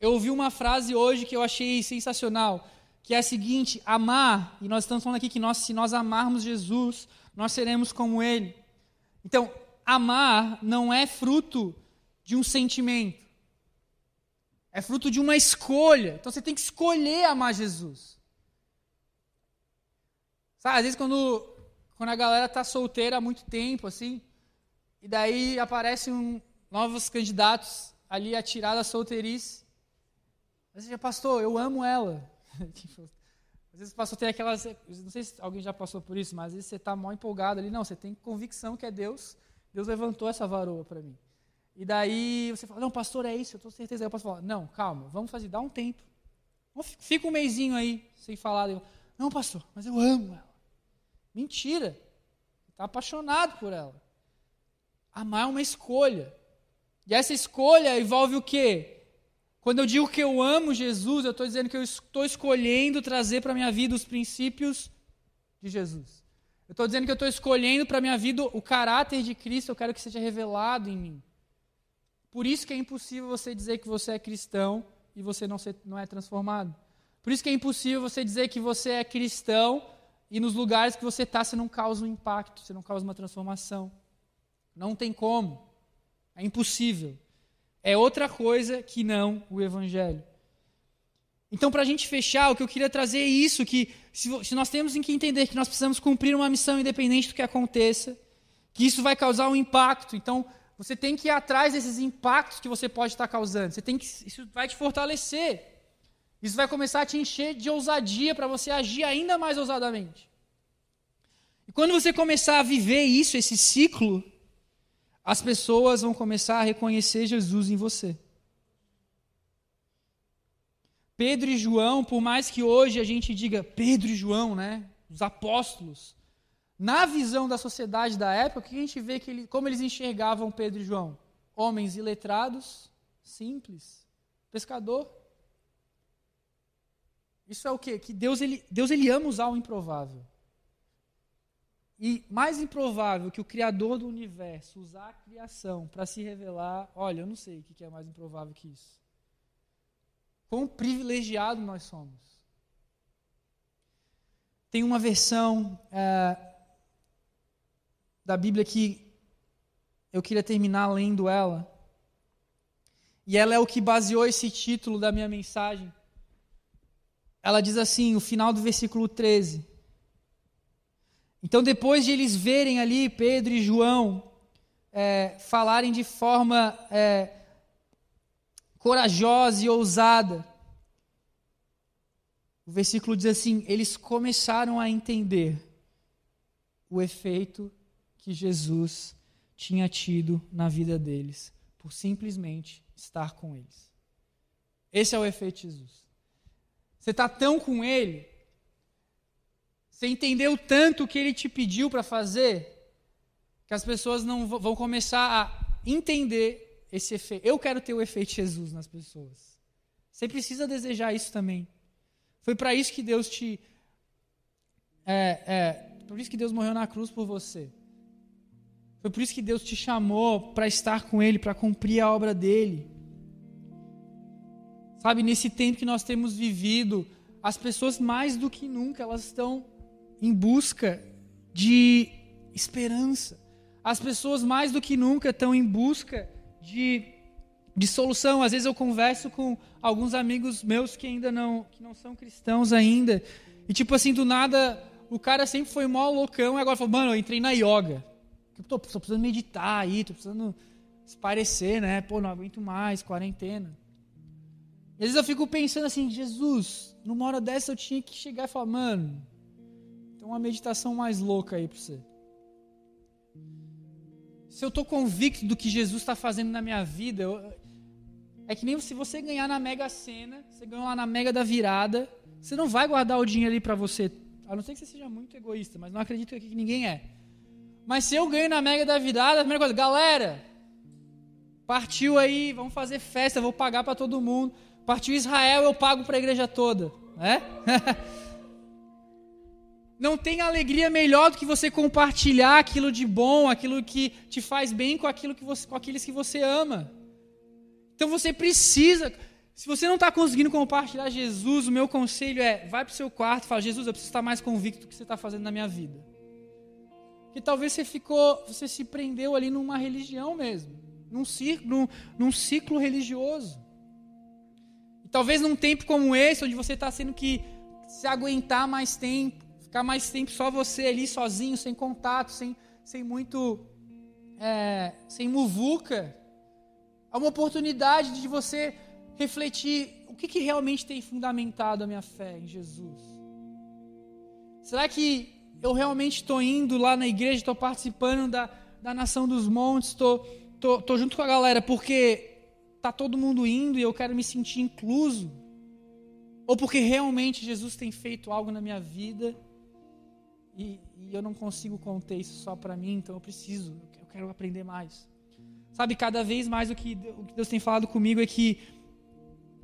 Speaker 1: Eu ouvi uma frase hoje que eu achei sensacional, que é a seguinte: amar, e nós estamos falando aqui que nós, se nós amarmos Jesus, nós seremos como Ele. Então, amar não é fruto de um sentimento, é fruto de uma escolha. Então você tem que escolher amar Jesus. Sabe, às vezes quando, quando a galera está solteira há muito tempo, assim, e daí aparecem um, novos candidatos ali a tirar solteirice. Você já, pastor, eu amo ela. Tipo, às vezes pastor tem aquelas. Não sei se alguém já passou por isso, mas às vezes você está mal empolgado ali. Não, você tem convicção que é Deus. Deus levantou essa varoa para mim. E daí você fala, não, pastor, é isso, eu estou certeza. Aí o pastor fala, não, calma, vamos fazer, dá um tempo. Fica um mêsinho aí, sem falar. Não, pastor, mas eu amo ela. Mentira. Está apaixonado por ela. Amar é uma escolha. E essa escolha envolve o quê? Quando eu digo que eu amo Jesus, eu estou dizendo que eu estou escolhendo trazer para a minha vida os princípios de Jesus. Eu estou dizendo que eu estou escolhendo para a minha vida o caráter de Cristo, eu quero que seja revelado em mim. Por isso que é impossível você dizer que você é cristão e você não, ser, não é transformado. Por isso que é impossível você dizer que você é cristão e nos lugares que você está você não causa um impacto, você não causa uma transformação. Não tem como. É impossível é outra coisa que não o Evangelho. Então, para a gente fechar, o que eu queria trazer é isso: que se, nós temos que entender que nós precisamos cumprir uma missão independente do que aconteça, que isso vai causar um impacto. Então, você tem que ir atrás desses impactos que você pode estar causando. Você tem que, isso vai te fortalecer. Isso vai começar a te encher de ousadia para você agir ainda mais ousadamente. E quando você começar a viver isso, esse ciclo, as pessoas vão começar a reconhecer Jesus em você. Pedro e João, por mais que hoje a gente diga Pedro e João, né, os apóstolos, na visão da sociedade da época, o que a gente vê que ele, como eles enxergavam Pedro e João? Homens iletrados, simples, pescador. Isso é o quê? Que Deus ele, Deus ele ama usar o improvável. E mais improvável que o Criador do universo usar a criação para se revelar, olha, eu não sei o que é mais improvável que isso. Quão privilegiado nós somos. Tem uma versão é, da Bíblia que eu queria terminar lendo ela. E ela é o que baseou esse título da minha mensagem. Ela diz assim, o final do versículo 13. Então, depois de eles verem ali Pedro e João é, falarem de forma é, corajosa e ousada, o versículo diz assim: eles começaram a entender o efeito que Jesus tinha tido na vida deles, por simplesmente estar com eles. Esse é o efeito de Jesus. Você está tão com ele você entendeu tanto o que ele te pediu para fazer que as pessoas não vão começar a entender esse efeito. Eu quero ter o efeito Jesus nas pessoas. Você precisa desejar isso também. Foi para isso que Deus te. É, é, por isso que Deus morreu na cruz por você. Foi por isso que Deus te chamou para estar com Ele, para cumprir a obra dele. Sabe, nesse tempo que nós temos vivido, as pessoas mais do que nunca elas estão em busca de esperança. As pessoas mais do que nunca estão em busca de, de solução. Às vezes eu converso com alguns amigos meus que ainda não, que não são cristãos ainda. E tipo assim, do nada, o cara sempre foi mó loucão e agora falou, mano, eu entrei na yoga. Eu tô, tô precisando meditar aí, tô precisando esparecer, né? Pô, não aguento mais, quarentena. Às vezes eu fico pensando assim, Jesus, numa hora dessa eu tinha que chegar e falar, mano, tem uma meditação mais louca aí para você. Se eu estou convicto do que Jesus está fazendo na minha vida, eu, é que nem se você ganhar na Mega Sena, você ganhou lá na Mega da Virada, você não vai guardar o dinheiro ali para você, a não ser que você seja muito egoísta, mas não acredito que ninguém é. Mas se eu ganho na Mega da Virada, a primeira coisa, galera, partiu aí, vamos fazer festa, vou pagar para todo mundo. Partiu Israel, eu pago para a igreja toda. Né? Não tem alegria melhor do que você compartilhar aquilo de bom, aquilo que te faz bem com, aquilo que você, com aqueles que você ama. Então você precisa. Se você não está conseguindo compartilhar Jesus, o meu conselho é: vai para o seu quarto e fala, Jesus, eu preciso estar mais convicto do que você está fazendo na minha vida. Porque talvez você ficou, você se prendeu ali numa religião mesmo, num ciclo, num, num ciclo religioso. E talvez num tempo como esse, onde você está tendo que se aguentar mais tempo, ficar mais tempo só você ali sozinho, sem contato, sem, sem muito. É, sem muvuca. É uma oportunidade de você refletir o que, que realmente tem fundamentado a minha fé em Jesus. Será que eu realmente estou indo lá na igreja, estou participando da, da Nação dos Montes, estou tô, tô junto com a galera porque tá todo mundo indo e eu quero me sentir incluso? Ou porque realmente Jesus tem feito algo na minha vida e, e eu não consigo conter isso só para mim, então eu preciso, eu quero aprender mais. Sabe, cada vez mais o que, o que Deus tem falado comigo é que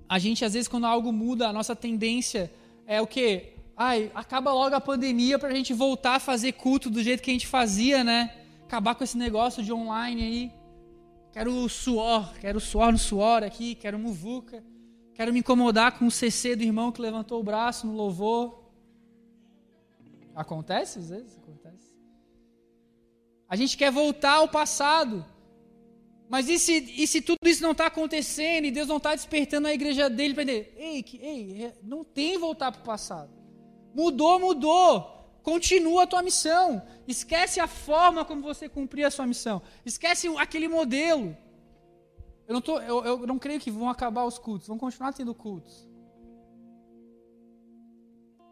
Speaker 1: a gente, às vezes, quando algo muda, a nossa tendência é o quê? Ai, acaba logo a pandemia para a gente voltar a fazer culto do jeito que a gente fazia, né? Acabar com esse negócio de online aí. Quero suor, quero suor no suor aqui, quero muvuca. Quero me incomodar com o CC do irmão que levantou o braço no louvor. Acontece às vezes? Acontece. A gente quer voltar ao passado. Mas e se, e se tudo isso não está acontecendo e Deus não está despertando a igreja dele para dizer, ei, ei, é, não tem voltar para o passado. Mudou, mudou. Continua a tua missão. Esquece a forma como você cumprir a sua missão. Esquece aquele modelo. Eu não, tô, eu, eu não creio que vão acabar os cultos, vão continuar tendo cultos.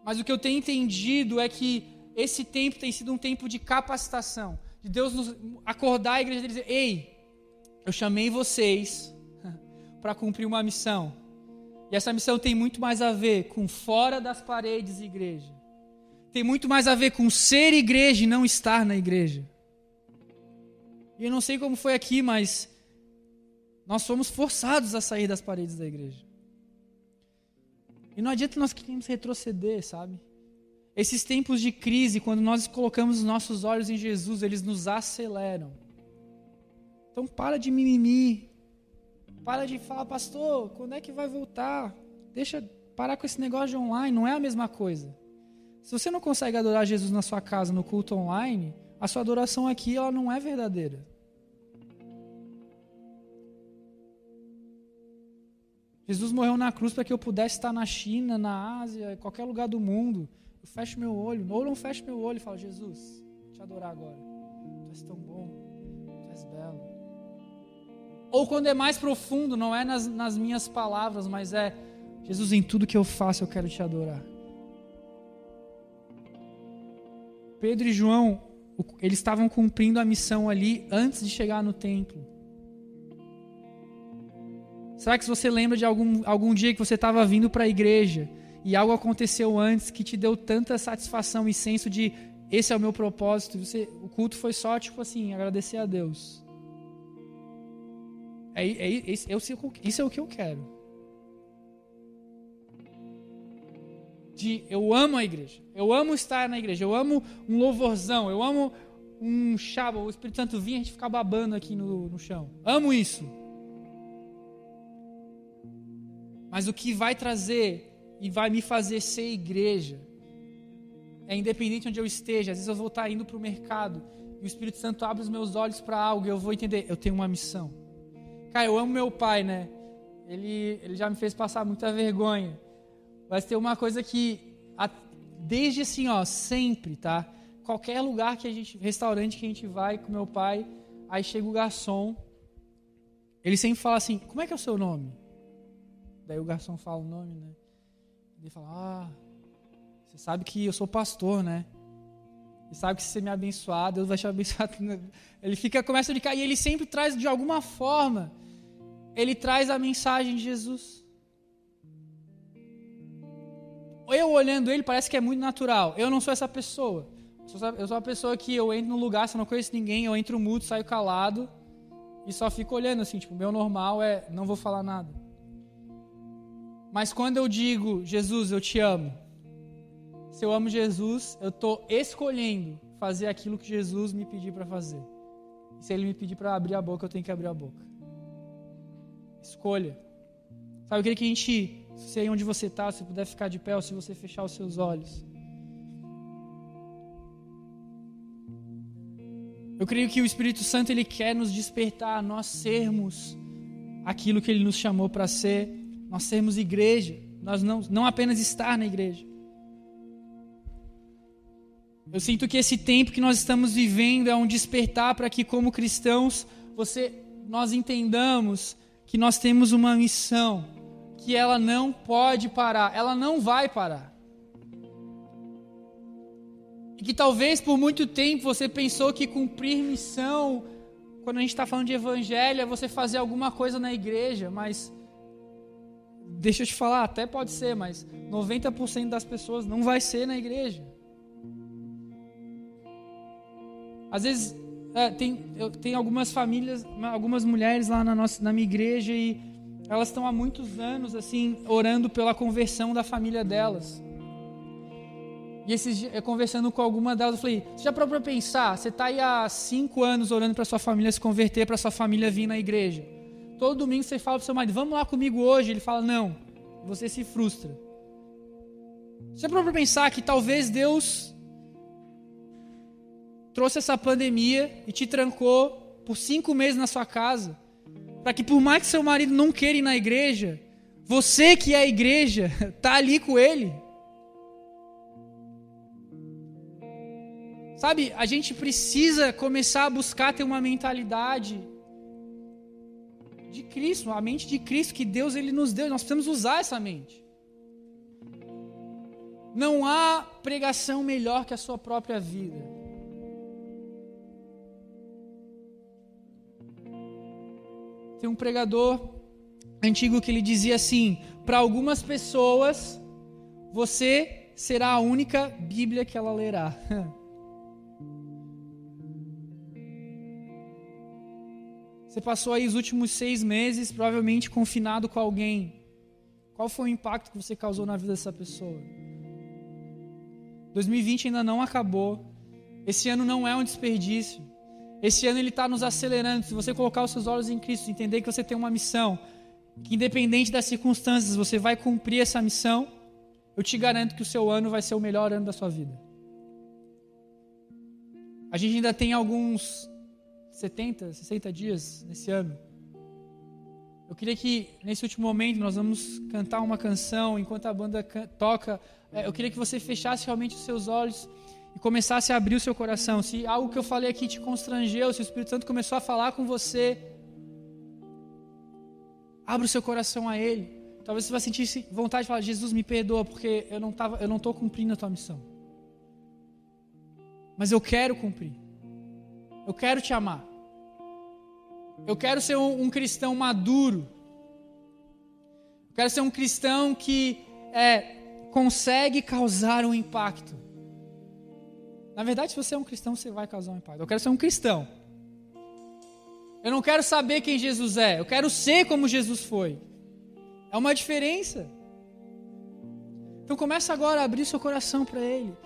Speaker 1: Mas o que eu tenho entendido é que esse tempo tem sido um tempo de capacitação, de Deus nos acordar a igreja e dizer: ei, eu chamei vocês para cumprir uma missão. E essa missão tem muito mais a ver com fora das paredes igreja. Tem muito mais a ver com ser igreja e não estar na igreja. E eu não sei como foi aqui, mas nós fomos forçados a sair das paredes da igreja. E não adianta nós queremos retroceder, sabe? Esses tempos de crise, quando nós colocamos os nossos olhos em Jesus, eles nos aceleram. Então para de mimimi. Para de falar, pastor, quando é que vai voltar? Deixa parar com esse negócio de online, não é a mesma coisa. Se você não consegue adorar Jesus na sua casa, no culto online, a sua adoração aqui ela não é verdadeira. Jesus morreu na cruz para que eu pudesse estar na China, na Ásia, em qualquer lugar do mundo. Eu fecho meu olho, ou não fecho meu olho e falo, Jesus, vou te adorar agora. Tu és tão bom, tu és belo. Ou quando é mais profundo, não é nas, nas minhas palavras, mas é Jesus, em tudo que eu faço eu quero te adorar. Pedro e João, eles estavam cumprindo a missão ali antes de chegar no templo. Será que você lembra de algum, algum dia que você estava vindo para a igreja e algo aconteceu antes que te deu tanta satisfação e senso de esse é o meu propósito? Você, o culto foi só tipo assim, agradecer a Deus. É, é, é, isso é o que eu quero. De, eu amo a igreja. Eu amo estar na igreja. Eu amo um louvorzão. Eu amo um chaba. O Espírito Santo vir a gente ficar babando aqui no, no chão. Amo isso. Mas o que vai trazer e vai me fazer ser igreja é independente onde eu esteja. Às vezes eu vou estar indo para o mercado e o Espírito Santo abre os meus olhos para algo e eu vou entender. Eu tenho uma missão. Cara, eu amo meu pai, né? Ele, ele já me fez passar muita vergonha. Mas tem uma coisa que, desde assim, ó, sempre, tá? Qualquer lugar que a gente, restaurante que a gente vai com meu pai, aí chega o garçom, ele sempre fala assim: Como é que é o seu nome? Daí o garçom fala o nome, né? Ele fala: Ah, você sabe que eu sou pastor, né? E sabe que se você me abençoar, Deus vai te abençoar. Ele fica, começa a brincar e ele sempre traz de alguma forma ele traz a mensagem de Jesus. Eu olhando ele, parece que é muito natural. Eu não sou essa pessoa. Eu sou uma pessoa que eu entro num lugar, se eu não conheço ninguém, eu entro mudo, saio calado e só fico olhando assim. Tipo, meu normal é não vou falar nada. Mas quando eu digo, Jesus, eu te amo, se eu amo Jesus, eu estou escolhendo fazer aquilo que Jesus me pedir para fazer. E se ele me pedir para abrir a boca, eu tenho que abrir a boca. Escolha. Sabe, eu que a gente, sei onde você está, se puder ficar de pé ou se você fechar os seus olhos. Eu creio que o Espírito Santo ele quer nos despertar nós sermos aquilo que ele nos chamou para ser, nós sermos igreja, nós não, não apenas estar na igreja. Eu sinto que esse tempo que nós estamos vivendo é um despertar para que como cristãos, você nós entendamos que nós temos uma missão, que ela não pode parar, ela não vai parar. E que talvez por muito tempo você pensou que cumprir missão, quando a gente está falando de evangelho, é você fazer alguma coisa na igreja, mas. Deixa eu te falar, até pode ser, mas 90% das pessoas não vai ser na igreja. Às vezes, é, tem, eu, tem algumas famílias, algumas mulheres lá na, nossa, na minha igreja e elas estão há muitos anos assim orando pela conversão da família delas. E esses eu conversando com alguma delas, eu falei: Você já parou para pensar? Você está aí há cinco anos orando para sua família se converter, para sua família vir na igreja. Todo domingo você fala para seu marido: Vamos lá comigo hoje. Ele fala: Não. Você se frustra. Você já parou para pensar que talvez Deus trouxe essa pandemia e te trancou por cinco meses na sua casa, para que por mais que seu marido não queira ir na igreja, você que é a igreja, tá ali com ele. Sabe, a gente precisa começar a buscar ter uma mentalidade de Cristo, a mente de Cristo que Deus ele nos deu, nós precisamos usar essa mente. Não há pregação melhor que a sua própria vida. Tem um pregador antigo que ele dizia assim: para algumas pessoas, você será a única Bíblia que ela lerá. Você passou aí os últimos seis meses, provavelmente confinado com alguém. Qual foi o impacto que você causou na vida dessa pessoa? 2020 ainda não acabou. Esse ano não é um desperdício. Esse ano ele está nos acelerando. Se você colocar os seus olhos em Cristo, entender que você tem uma missão, que independente das circunstâncias você vai cumprir essa missão, eu te garanto que o seu ano vai ser o melhor ano da sua vida. A gente ainda tem alguns 70, 60 dias nesse ano. Eu queria que nesse último momento nós vamos cantar uma canção enquanto a banda toca. É, eu queria que você fechasse realmente os seus olhos e começasse a abrir o seu coração. Se algo que eu falei aqui te constrangeu, se o Espírito Santo começou a falar com você, abra o seu coração a Ele. Talvez você vá sentir vontade de falar: Jesus, me perdoa, porque eu não eu não estou cumprindo a tua missão. Mas eu quero cumprir. Eu quero te amar. Eu quero ser um, um cristão maduro. Eu quero ser um cristão que é, consegue causar um impacto. Na verdade, se você é um cristão, você vai causar um impacto. Eu quero ser um cristão. Eu não quero saber quem Jesus é. Eu quero ser como Jesus foi. É uma diferença. Então começa agora a abrir seu coração para Ele.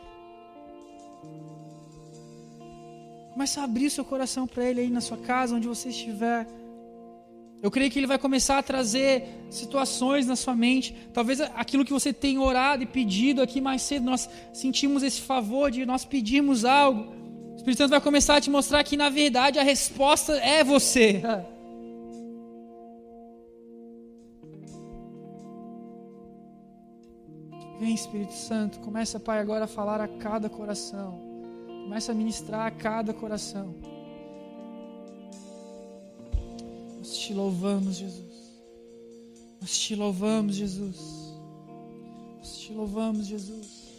Speaker 1: Começa a abrir seu coração para Ele aí na sua casa, onde você estiver. Eu creio que Ele vai começar a trazer situações na sua mente. Talvez aquilo que você tem orado e pedido aqui mais cedo, nós sentimos esse favor de nós pedirmos algo. O Espírito Santo vai começar a te mostrar que, na verdade, a resposta é você. Vem, Espírito Santo, começa, Pai, agora a falar a cada coração. Começa a ministrar a cada coração. Nós te louvamos, Jesus. Nós te louvamos, Jesus. Nós te louvamos, Jesus.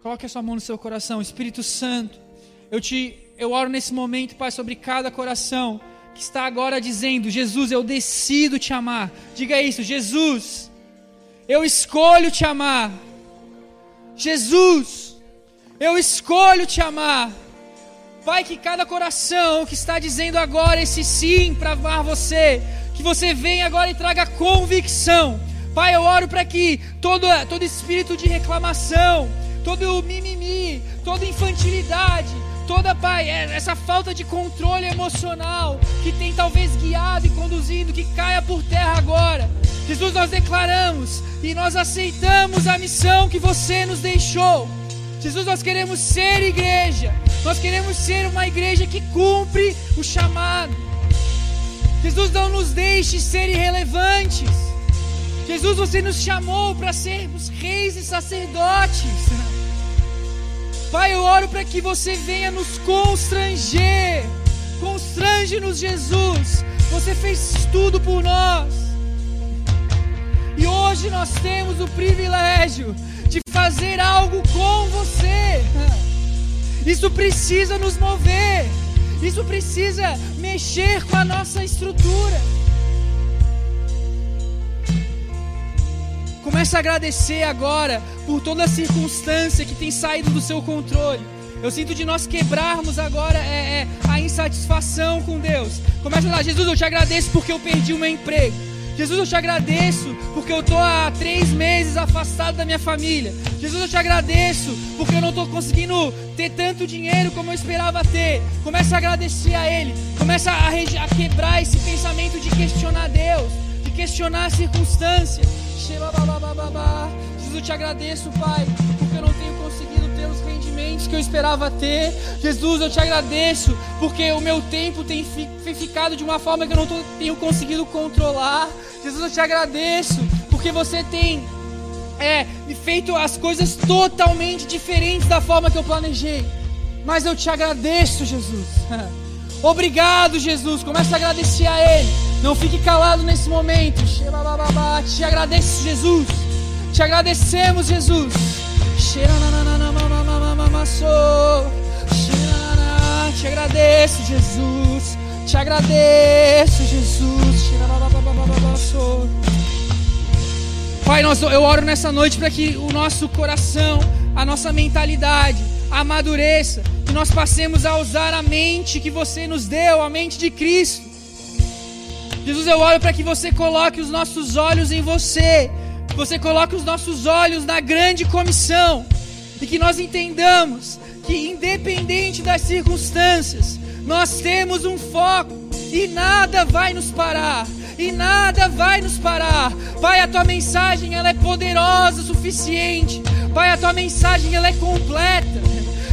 Speaker 1: Coloque a sua mão no seu coração, Espírito Santo. Eu te eu oro nesse momento, Pai, sobre cada coração que está agora dizendo: Jesus, eu decido te amar. Diga isso, Jesus, eu escolho te amar. Jesus, Eu escolho te amar. Pai, que cada coração que está dizendo agora esse sim para amar você, que você venha agora e traga convicção. Pai, eu oro para que todo, todo espírito de reclamação, todo mimimi, toda infantilidade, toda, Pai, é, essa falta de controle emocional que tem talvez guiado e conduzindo, que caia por terra agora. Jesus, nós declaramos e nós aceitamos a missão que você nos deixou. Jesus, nós queremos ser igreja, nós queremos ser uma igreja que cumpre o chamado. Jesus, não nos deixe ser irrelevantes. Jesus, você nos chamou para sermos reis e sacerdotes. Pai, eu oro para que você venha nos constranger. Constrange-nos, Jesus. Você fez tudo por nós. E hoje nós temos o privilégio de fazer algo com você. Isso precisa nos mover. Isso precisa mexer com a nossa estrutura. Comece a agradecer agora por toda a circunstância que tem saído do seu controle. Eu sinto de nós quebrarmos agora é, é, a insatisfação com Deus. Comece a falar, Jesus, eu te agradeço porque eu perdi o meu emprego. Jesus, eu te agradeço porque eu estou há três meses afastado da minha família. Jesus, eu te agradeço porque eu não estou conseguindo ter tanto dinheiro como eu esperava ter. Comece a agradecer a Ele. Comece a, a quebrar esse pensamento de questionar Deus, de questionar a circunstância. Jesus, eu te agradeço, Pai, porque eu não tenho conseguido ter os rendimentos que eu esperava ter. Jesus, eu te agradeço porque o meu tempo tem ficado de uma forma que eu não tenho conseguido controlar. Jesus, eu te agradeço porque você tem é, feito as coisas totalmente diferentes da forma que eu planejei. Mas eu te agradeço, Jesus. Obrigado, Jesus. Comece a agradecer a Ele. Não fique calado nesse momento. Te agradeço, Jesus. Te agradecemos, Jesus. Te agradeço, Jesus. Te agradeço, Jesus. Pai, nós, eu oro nessa noite para que o nosso coração, a nossa mentalidade amadureça, que nós passemos a usar a mente que você nos deu, a mente de Cristo. Jesus, eu oro para que você coloque os nossos olhos em você, que você coloque os nossos olhos na grande comissão e que nós entendamos que, independente das circunstâncias, nós temos um foco e nada vai nos parar. E nada vai nos parar. Pai, a tua mensagem ela é poderosa o suficiente. Pai, a tua mensagem ela é completa.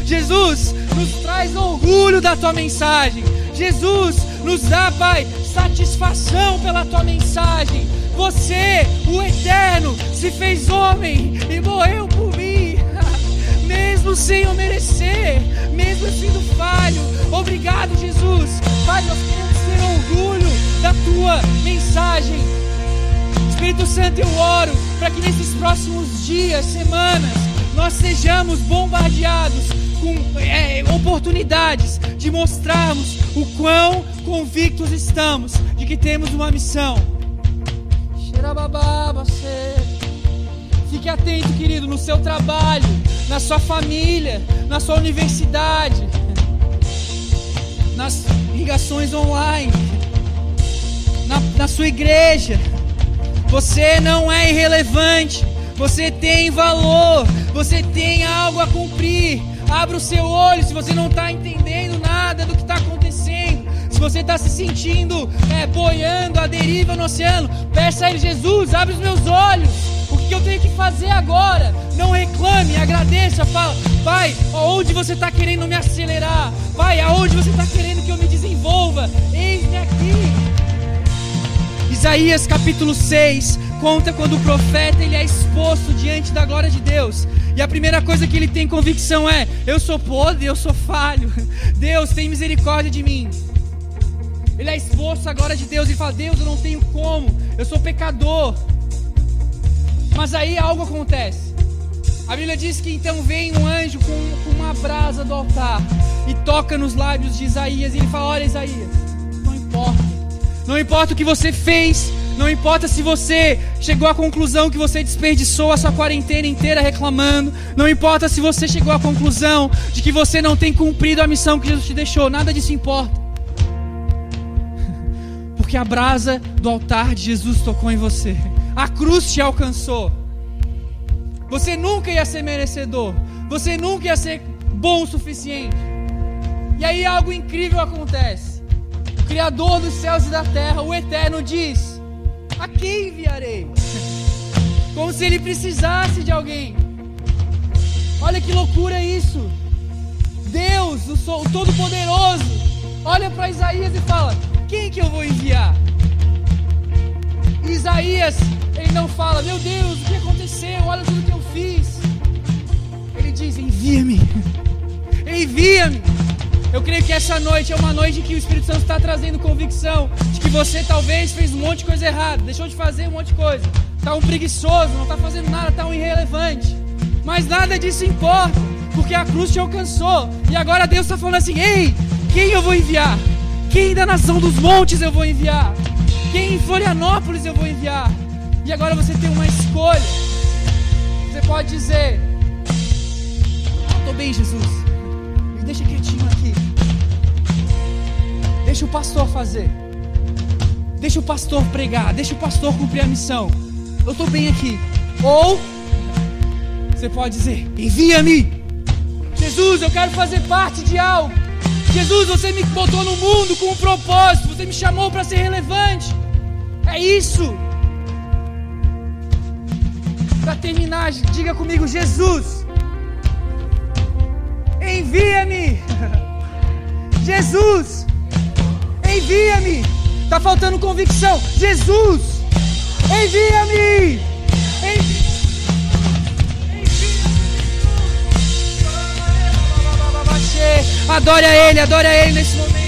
Speaker 1: Jesus, nos traz orgulho da tua mensagem. Jesus, nos dá, Pai, satisfação pela tua mensagem. Você, o Eterno, se fez homem e morreu por mim, mesmo sem eu merecer, mesmo sendo falho. Obrigado, Jesus. Pai, nós queremos orgulho da tua mensagem. Espírito Santo, eu oro para que nesses próximos dias, semanas, nós sejamos bombardeados com é, oportunidades de mostrarmos o quão convictos estamos de que temos uma missão. Fique atento, querido, no seu trabalho, na sua família, na sua universidade, nas ligações online, na, na sua igreja. Você não é irrelevante. Você tem valor. Você tem algo a cumprir. Abra o seu olho se você não está entendendo nada do que está acontecendo. Se você está se sentindo é, boiando a deriva no oceano, peça a Ele, Jesus, abre os meus olhos. O que eu tenho que fazer agora? Não reclame, agradeça, fala, Pai, aonde você está querendo me acelerar? Pai, aonde você está querendo que eu me desenvolva? Eis-me aqui. Isaías capítulo 6 conta quando o profeta ele é exposto diante da glória de Deus. E a primeira coisa que ele tem convicção é: eu sou podre, eu sou falho. Deus tem misericórdia de mim. Ele é exposto à glória de Deus e fala: Deus, eu não tenho como, eu sou pecador. Mas aí algo acontece. A Bíblia diz que então vem um anjo com, uma brasa do altar e toca nos lábios de Isaías e ele fala: Olha, Isaías, não importa Não importa o que você fez, não importa se você chegou à conclusão que você desperdiçou a sua quarentena inteira reclamando, não importa se você chegou à conclusão de que você não tem cumprido a missão que Jesus te deixou, nada disso importa. Porque a brasa do altar de Jesus tocou em você, a cruz te alcançou. Você nunca ia ser merecedor, você nunca ia ser bom o suficiente. E aí algo incrível acontece. Criador dos céus e da terra, o Eterno, diz: A quem enviarei? Como se ele precisasse de alguém. Olha que loucura isso. Deus, o Todo-Poderoso, olha para Isaías e fala: Quem que eu vou enviar? Isaías, ele não fala: Meu Deus, o que aconteceu? Olha tudo que eu fiz. Ele diz: Envia-me. Envia-me. Eu creio que essa noite é uma noite que o Espírito Santo está trazendo convicção de que você talvez fez um monte de coisa errada, deixou de fazer um monte de coisa, está um preguiçoso, não está fazendo nada, está um irrelevante. Mas nada disso importa, porque a cruz te alcançou. E agora Deus está falando assim: Ei, quem eu vou enviar? Quem da nação dos montes eu vou enviar? Quem em Florianópolis eu vou enviar? E agora você tem uma escolha. Você pode dizer: Estou bem, Jesus deixa quietinho aqui. Deixa o pastor fazer. Deixa o pastor pregar. Deixa o pastor cumprir a missão. Eu estou bem aqui. Ou você pode dizer: envia-me. Jesus, eu quero fazer parte de algo. Jesus, você me botou no mundo com um propósito. Você me chamou para ser relevante. É isso. Para terminar, diga comigo: Jesus, envia-me. Jesus, envia-me. Está faltando convicção. Jesus, envia-me. Envia Adore a Ele, adore a Ele nesse momento.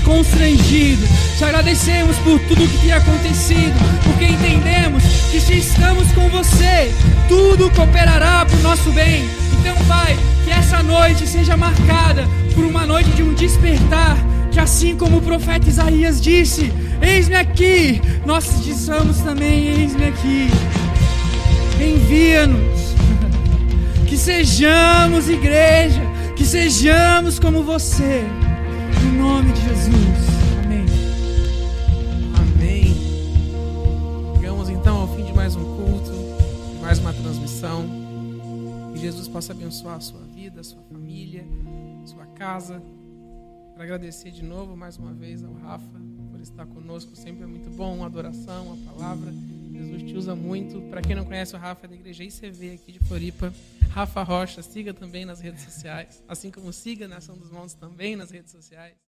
Speaker 1: Constrangido. Te agradecemos por tudo que tem acontecido, porque entendemos que se estamos com você, tudo cooperará para o nosso bem. Então, Pai, que essa noite seja marcada por uma noite de um despertar, que assim como o profeta Isaías disse: Eis-me aqui, nós dissemos também: Eis-me aqui. Envia-nos que sejamos igreja, que sejamos como você. Em nome de
Speaker 2: Que Jesus possa abençoar a sua vida, a sua família, a sua casa. Quero agradecer de novo mais uma vez ao Rafa por estar conosco. Sempre é muito bom a adoração, a palavra. Jesus te usa muito. Para quem não conhece o Rafa é da igreja ICV aqui de Floripa, Rafa Rocha, siga também nas redes sociais, assim como siga Nação dos Montes também nas redes sociais.